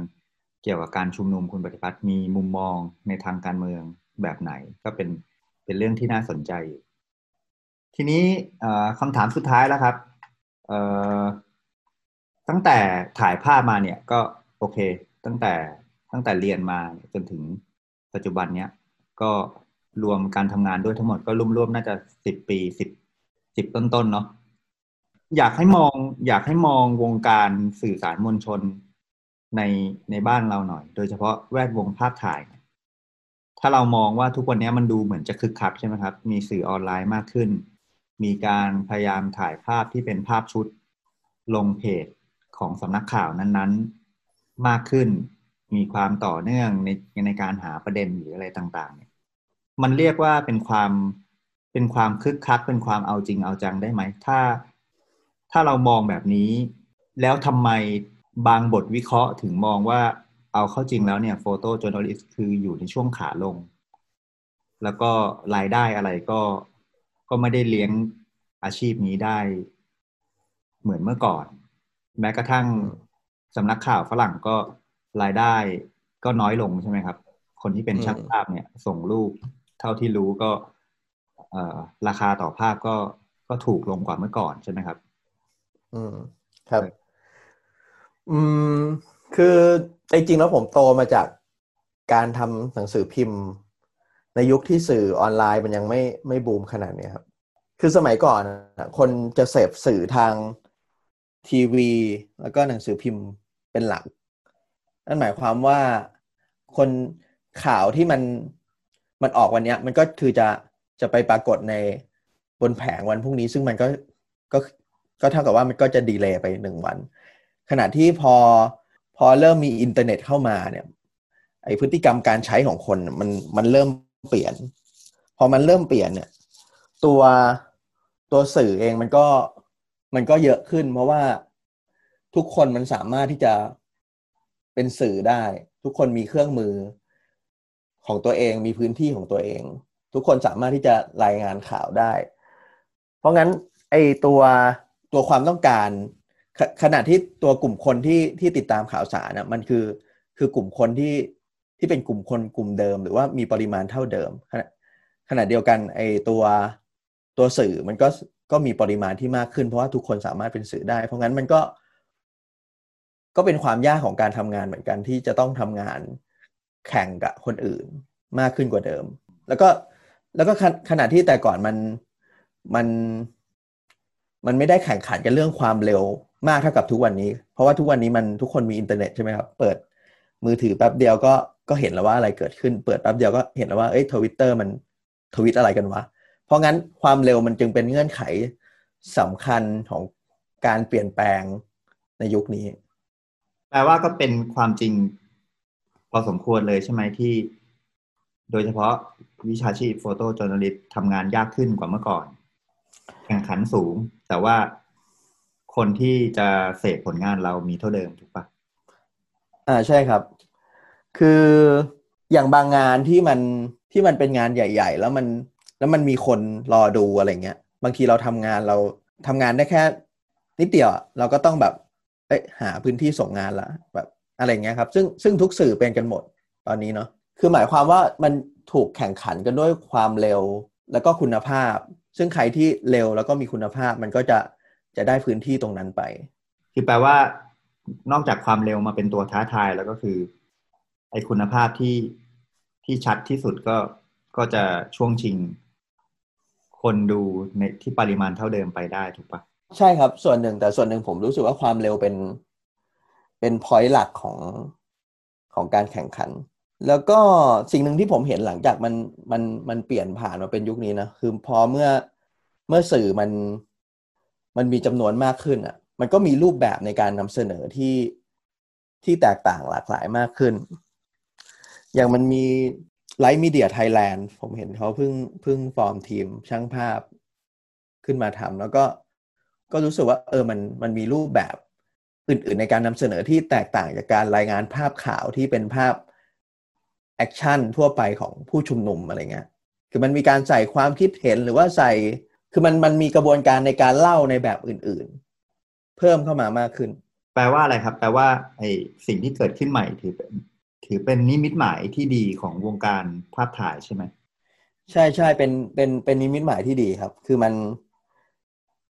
เกี่ยวกับการชุมนุมคุณปฏิพัฒน์มีมุมมองในทางการเมือง แบบไหน ก็เป็นเป็นเรื่องที่น่าสนใจอยู่ทีนี้คำถามสุดท้ายแล้วครับตั้งแต่ถ่ายภาพมาเนี่ยก็โอเค ตั้งแต่ตั้งแต่เรียนมาจนถึงปัจจุบันเนี้ยก็รวมการทำงานด้วยทั้งหมดก็รวมๆน่าจะสิบปีสิบสิบต้นๆเนาะอยากให้มอง อยากให้มองวงการสื่อสารมวลชนในในบ้านเราหน่อย โดยเฉพาะแวดวงภาพถ่าย ถ้าเรามองว่าทุกวันนี้มันดูเหมือนจะคึกคักใช่ไหมครับ มีสื่อออนไลน์มากขึ้น มีการพยายามถ่ายภาพที่เป็นภาพชุดลงเพจของสำนักข่าวนั้นๆ มากขึ้น มีความต่อเนื่องในในการหาประเด็นหรืออะไรต่างๆเนี่ยมันเรียกว่าเป็นความเป็นความคึกคัก เป็นความเอาจริงเอาจังได้ไหม ถ้าถ้าเรามองแบบนี้ แล้วทำไมบางบทวิเคราะห์ถึงมองว่า เอาเข้าจริงแล้วเนี่ยโฟโต้จ o ร์น l i s t คืออยู่ในช่วงขาลง แล้วก็รายได้อะไรก็ก็ไม่ได้เลี้ยงอาชีพนี้ได้เหมือนเมื่อก่อน แม้กระทั่งสำนักข่าวฝรั่งก็รายได้ก็น้อยลงใช่ไหมครับ คนที่เป็นช่างภาพเนี่ย ส่งรูปเท่าที่รู้ก็เอ่อราคาต่อภาพก็ก็ถูกลงกว่าเมื่อก่อนใช่ไหมครับ อืม ครับ อืม คือจริงๆแล้วผมโตมาจากการทำหนังสือพิมพ์ ในยุคที่สื่อออนไลน์มันยังไม่ไม่บูมขนาดเนี้ครับ คือสมัยก่อนคนจะเสพสื่อทางทีวี แล้วก็หนังสือพิมพ์เป็นหลัก นั่นหมายความว่าคนข่าวที่มันมันออกวันเนี้ยมันก็คือจะจะไปปรากฏในบนแผงวันพรุ่งนี้ ซึ่งมันก็ก็ก็เท่ากับว่ามันก็จะดีเลย์ไปหนึ่งวัน ขณะที่พอ พอเริ่มมีอินเทอร์เน็ตเข้ามาเนี่ยไอพฤติกรรมการใช้ของคนมันมันเริ่มเปลี่ยน พอมันเริ่มเปลี่ยนเนี่ย ตัวตัวสื่อเองมันก็มันก็เยอะขึ้น เพราะว่าทุกคนมันสามารถที่จะเป็นสื่อได้ ทุกคนมีเครื่องมือของตัวเองมีพื้นที่ของตัวเอง ทุกคนสามารถที่จะรายงานข่าวได้ เพราะงั้นไอตัวตัวความต้องการ ขณะที่ตัวกลุ่มคนที่ที่ติดตามข่าวสารนะมันคือคือกลุ่มคนที่ที่เป็นกลุ่มคนกลุ่มเดิม หรือว่ามีปริมาณเท่าเดิม ขณะขณะเดียวกันไอตัวตัวสื่อมันก็ก็มีปริมาณที่มากขึ้นเพราะว่าทุกคนสามารถเป็นสื่อได้ เพราะงั้นมันก็ ก็เป็นความยากของการทำงานเหมือนกันที่จะต้องทำงานแข่งกับคนอื่นมากขึ้นกว่าเดิม แล้วก็แล้วก็ขณะที่แต่ก่อนมันมันมันไม่ได้แข่งขันกันเรื่องความเร็ว มากเท่ากับทุกวันนี้ เพราะว่าทุกวันนี้มันทุกคนมีอินเทอร์เน็ตใช่ไหมครับ เปิดมือถือแป๊บเดียวก็ก็เห็นแล้วว่าอะไรเกิดขึ้น เปิดแป๊บเดียวก็เห็นแล้วว่าเอ้ยทวิตเตอร์มันทวิตอะไรกันวะ เพราะงั้นความเร็วมันจึงเป็นเงื่อนไขสำคัญของการเปลี่ยนแปลงในยุคนี้ แปลว่าก็เป็นความจริงพอสมควรเลยใช่ไหมที่ โดยเฉพาะวิชาชีพโฟโต้จอร์นลิสทำงานยากขึ้นกว่าเมื่อก่อน แข่งขันสูง แต่ว่า คนที่จะเสพผลงานเรามีเท่าเดิมถูกปะอ่าใช่ครับ คืออย่างบางงานที่มันที่มันเป็นงานใหญ่ ๆ แล้วมันแล้วมันมีคนรอดูอะไรเงี้ย บางทีเราทำงานเราทำงานได้แค่ นิดเดียวเราก็ต้องแบบเอ้หาพื้นที่ส่งงานละแบบอะไรเงี้ยครับ ซึ่งซึ่งทุกสื่อเป็นกันหมดตอนนี้เนาะคือหมายความว่ามันถูกแข่งขันกันด้วยความเร็วแล้วก็คุณภาพ ซึ่งใครที่เร็วแล้วก็มีคุณภาพมันก็จะ จะได้พื้นที่ตรงนั้นไป คือแปลว่านอกจากความเร็วมาเป็นตัวท้าทายแล้วก็คือ ไอคุณภาพที่ที่ชัดที่สุดก็ก็จะช่วงชิง คนดูในที่ปริมาณเท่าเดิมไปได้ถูกปะใช่ครับ ส่วนหนึ่งแต่ส่วนหนึ่งผมรู้สึกว่าความเร็วเป็นเป็นพอยต์หลักของของการแข่งขัน แล้วก็สิ่งหนึ่งที่ผมเห็นหลังจากมันมันมันเปลี่ยนผ่านมาเป็นยุคนี้นะคือพอเมื่อเมื่อสื่อมัน มันมีจำนวนมากขึ้นอะ มันก็มีรูปแบบในการนำเสนอที่ที่แตกต่างหลากหลายมากขึ้น อย่างมันมี Rice Media Thailand ผมเห็นเขาเพิ่งเพิ่งฟอร์มทีมช่างภาพขึ้นมาทำแล้วก็ก็รู้สึกว่า เออมันมันมีรูปแบบอื่น ๆ ในการนำเสนอที่แตกต่างจากการรายงานภาพข่าวที่เป็นภาพ action ทั่วไปของผู้ชุมนุมอะไรเงี้ย คือมันมีการใส่ความคิดเห็นหรือว่าใส่ คือมันมันมีกระบวนการในการเล่าในแบบอื่น ๆ เพิ่มเข้ามามากขึ้น แปลว่าอะไรครับ แปลว่าไอสิ่งที่เกิดขึ้นใหม่ถือเป็นถือเป็นนิมิตหมายที่ดีของวงการภาพถ่ายใช่ไหมใช่ใช่เป็นเป็นเป็นนิมิตหมายที่ดีครับ คือมัน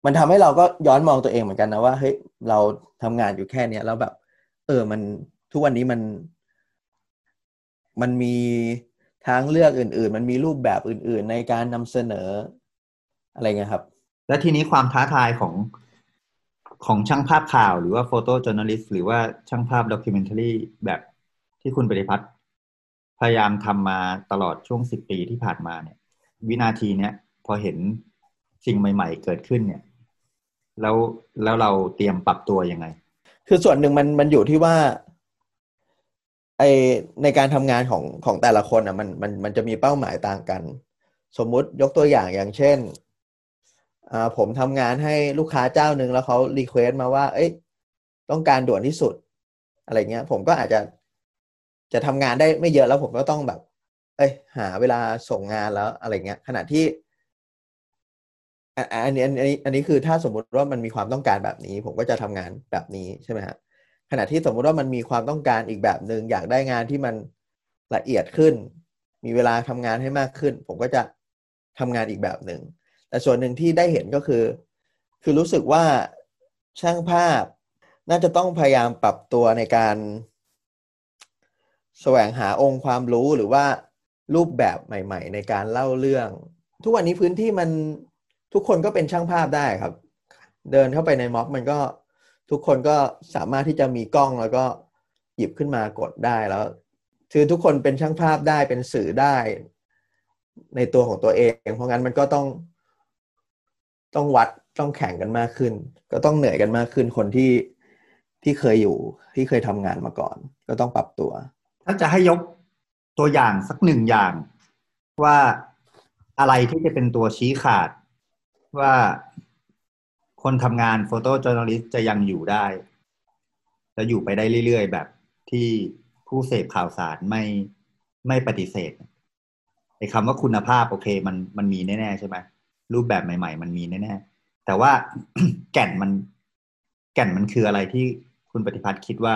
มันทำให้เราก็ย้อนมองตัวเองเหมือนกันนะว่าเฮ้ยเราทำงานอยู่แค่เนี้ยแล้วแบบ เออมันทุกวันนี้มัน มันมีทางเลือกอื่น ๆ มันมีรูปแบบอื่น ๆ ในการนำเสนอ อะไรเงี้ยครับ และทีนี้ความท้าทายของของช่างภาพข่าวหรือว่า photojournalist หรือว่าช่างภาพ documentary แบบที่คุณปฏิภัทรพยายามทำมาตลอดช่วงสิบปีที่ผ่านมาเนี่ย วินาทีเนี้ยพอเห็นสิ่งใหม่ ๆ เกิดขึ้นเนี่ย แล้วแล้วเราเตรียมปรับตัวยังไง คือส่วนหนึ่งมันมันอยู่ที่ว่าไอในการทำงานของของแต่ละคนอะมันมันมันจะมีเป้าหมายต่างกัน สมมุติยกตัวอย่างอย่างเช่น ผมทำงานให้ลูกค้าเจ้าหนึ่งแล้วเขารีเควสมาว่า เอ้ย ต้องการด่วนที่สุด อะไรเงี้ย ผมก็อาจจะจะทำงานได้ไม่เยอะแล้วผมก็ต้องแบบ เอ้ย หาเวลาส่งงานแล้วอะไรเงี้ย ขณะที่อันนี้อันนี้อันนี้คือถ้าสมมุติว่ามันมีความต้องการแบบนี้ ผมก็จะทำงานแบบนี้ใช่ไหมฮะขณะที่สมมุติว่ามันมีความต้องการอีกแบบหนึ่งอยากได้งานที่มันละเอียดขึ้น มีเวลาทำงานให้มากขึ้น ผมก็จะทำงานอีกแบบหนึ่ง แต่ส่วนหนึ่งที่ได้เห็นก็คือ คือรู้สึกว่าช่างภาพน่าจะต้องพยายามปรับตัวในการแสวงหาองค์ความรู้หรือว่ารูปแบบใหม่ ๆ ในการเล่าเรื่อง ทุกวันนี้พื้นที่มันทุกคนก็เป็นช่างภาพได้ครับ เดินเข้าไปในม็อบมันก็ทุกคนก็สามารถที่จะมีกล้องแล้วก็หยิบขึ้นมากดได้แล้วคือทุกคนเป็นช่างภาพได้เป็นสื่อได้ในตัวของตัวเอง เพราะงั้นมันก็ต้อง ต้องวัดต้องแข่งกันมากขึ้น ก็ต้องเหนื่อยกันมากขึ้นคนที่ที่เคยอยู่ที่เคยทำงานมาก่อน ก็ต้องปรับตัว ถ้าจะให้ยกตัวอย่างสักหนึ่งอย่าง ว่าอะไรที่จะเป็นตัวชี้ขาด ว่าคนทำงาน photojournalist จะยังอยู่ได้ จะอยู่ไปได้เรื่อยๆ แบบที่ผู้เสพข่าวสารไม่ไม่ปฏิเสธไอ้คำว่าคุณภาพโอเค มันมันมีแน่ ๆ ใช่ไหม รูปแบบใหม่ ๆ มันมีแน่ๆแต่ว่าแก่นมัน แก่นมันคืออะไรที่คุณปฏิภัทรคิดว่า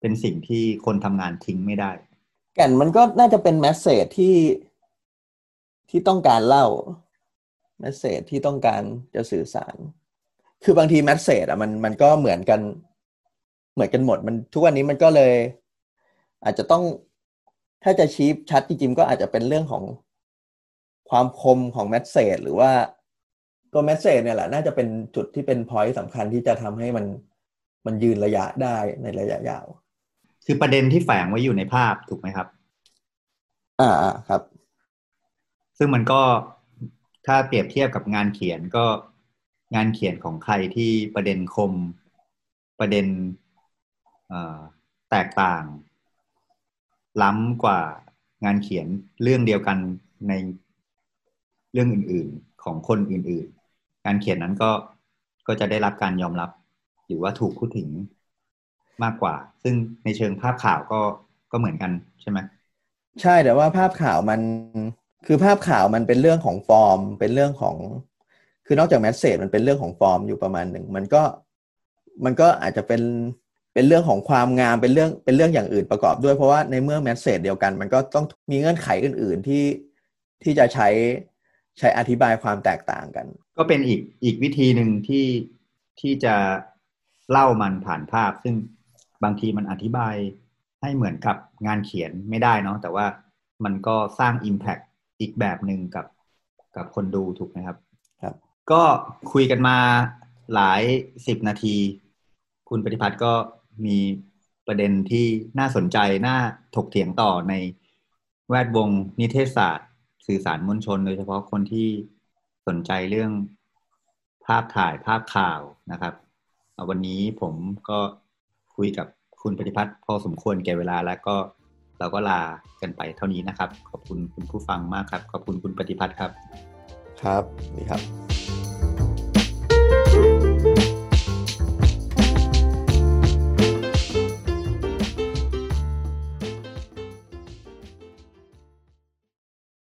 เป็นสิ่งที่คนทำงานทิ้งไม่ได้ แก่นมันก็น่าจะเป็น message ที่ที่ต้องการเล่า message ที่ต้องการจะสื่อสาร คือบางที message อะมันมันก็เหมือนกัน เหมือนกันหมด มันทุกวันนี้มันก็เลย อาจจะต้องถ้าจะชี้ชัดจริงๆก็อาจจะเป็นเรื่องของ ความคมของ message หรือว่าตัว message เนี่ยแหละ น่าจะเป็นจุดที่เป็น point สำคัญที่จะทำให้มันมันยืนระยะได้ในระยะยาว คือประเด็นที่แฝงไว้อยู่ในภาพถูกไหมครับ อ่าครับ ซึ่งมันก็ถ้าเปรียบเทียบกับงานเขียนก็งานเขียนของใครที่ประเด็นคมประเด็นแตกต่าง ล้ำกว่างานเขียนเรื่องเดียวกันใน เรื่องอื่นๆของคนอื่นๆ การเขียนนั้นก็ก็จะได้รับการยอมรับ หรือว่าถูกพูดถึงมากกว่า ซึ่งในเชิงภาพข่าวก็ก็เหมือนกันใช่ไหมใช่แต่ว่าภาพข่าวมันคือภาพข่าวมันเป็นเรื่องของฟอร์ม เป็นเรื่องของ คือนอกจาก message มันเป็นเรื่องของฟอร์มอยู่ประมาณหนึ่งมันก็มันก็อาจจะเป็นเป็นเรื่องของความงามเป็นเรื่องเป็นเรื่องอย่างอื่นประกอบด้วยเพราะว่าในเมื่อ message เดียวกัน มันก็ต้องมีเงื่อนไขอื่น ๆที่ที่จะใช้ ใช้อธิบายความแตกต่างกัน ก็เป็นอีกอีกวิธีหนึ่งที่ที่จะเล่ามันผ่านภาพ ซึ่งบางทีมันอธิบายให้เหมือนกับงานเขียนไม่ได้เนาะแต่ว่ามันก็สร้าง Impact อีกแบบหนึ่งกับกับคนดูถูกไหมครับ ครับ ก็คุยกันมาหลายสิบนาที คุณปฏิพัฒน์ก็มีประเด็นที่น่าสนใจ น่าถกเถียงต่อในแวดวงนิเทศศาสตร์ สื่อสารมวลชน โดยเฉพาะคนที่สนใจเรื่องภาพถ่ายภาพข่าวนะครับวันนี้ผมก็คุยกับคุณปฏิพัฒน์พอสมควรแก่เวลาแล้วก็เราก็ลากันไปเท่านี้นะครับ ขอบคุณคุณผู้ฟังมากครับ ขอบคุณคุณปฏิพัฒน์ครับ ครับ นี่ครับ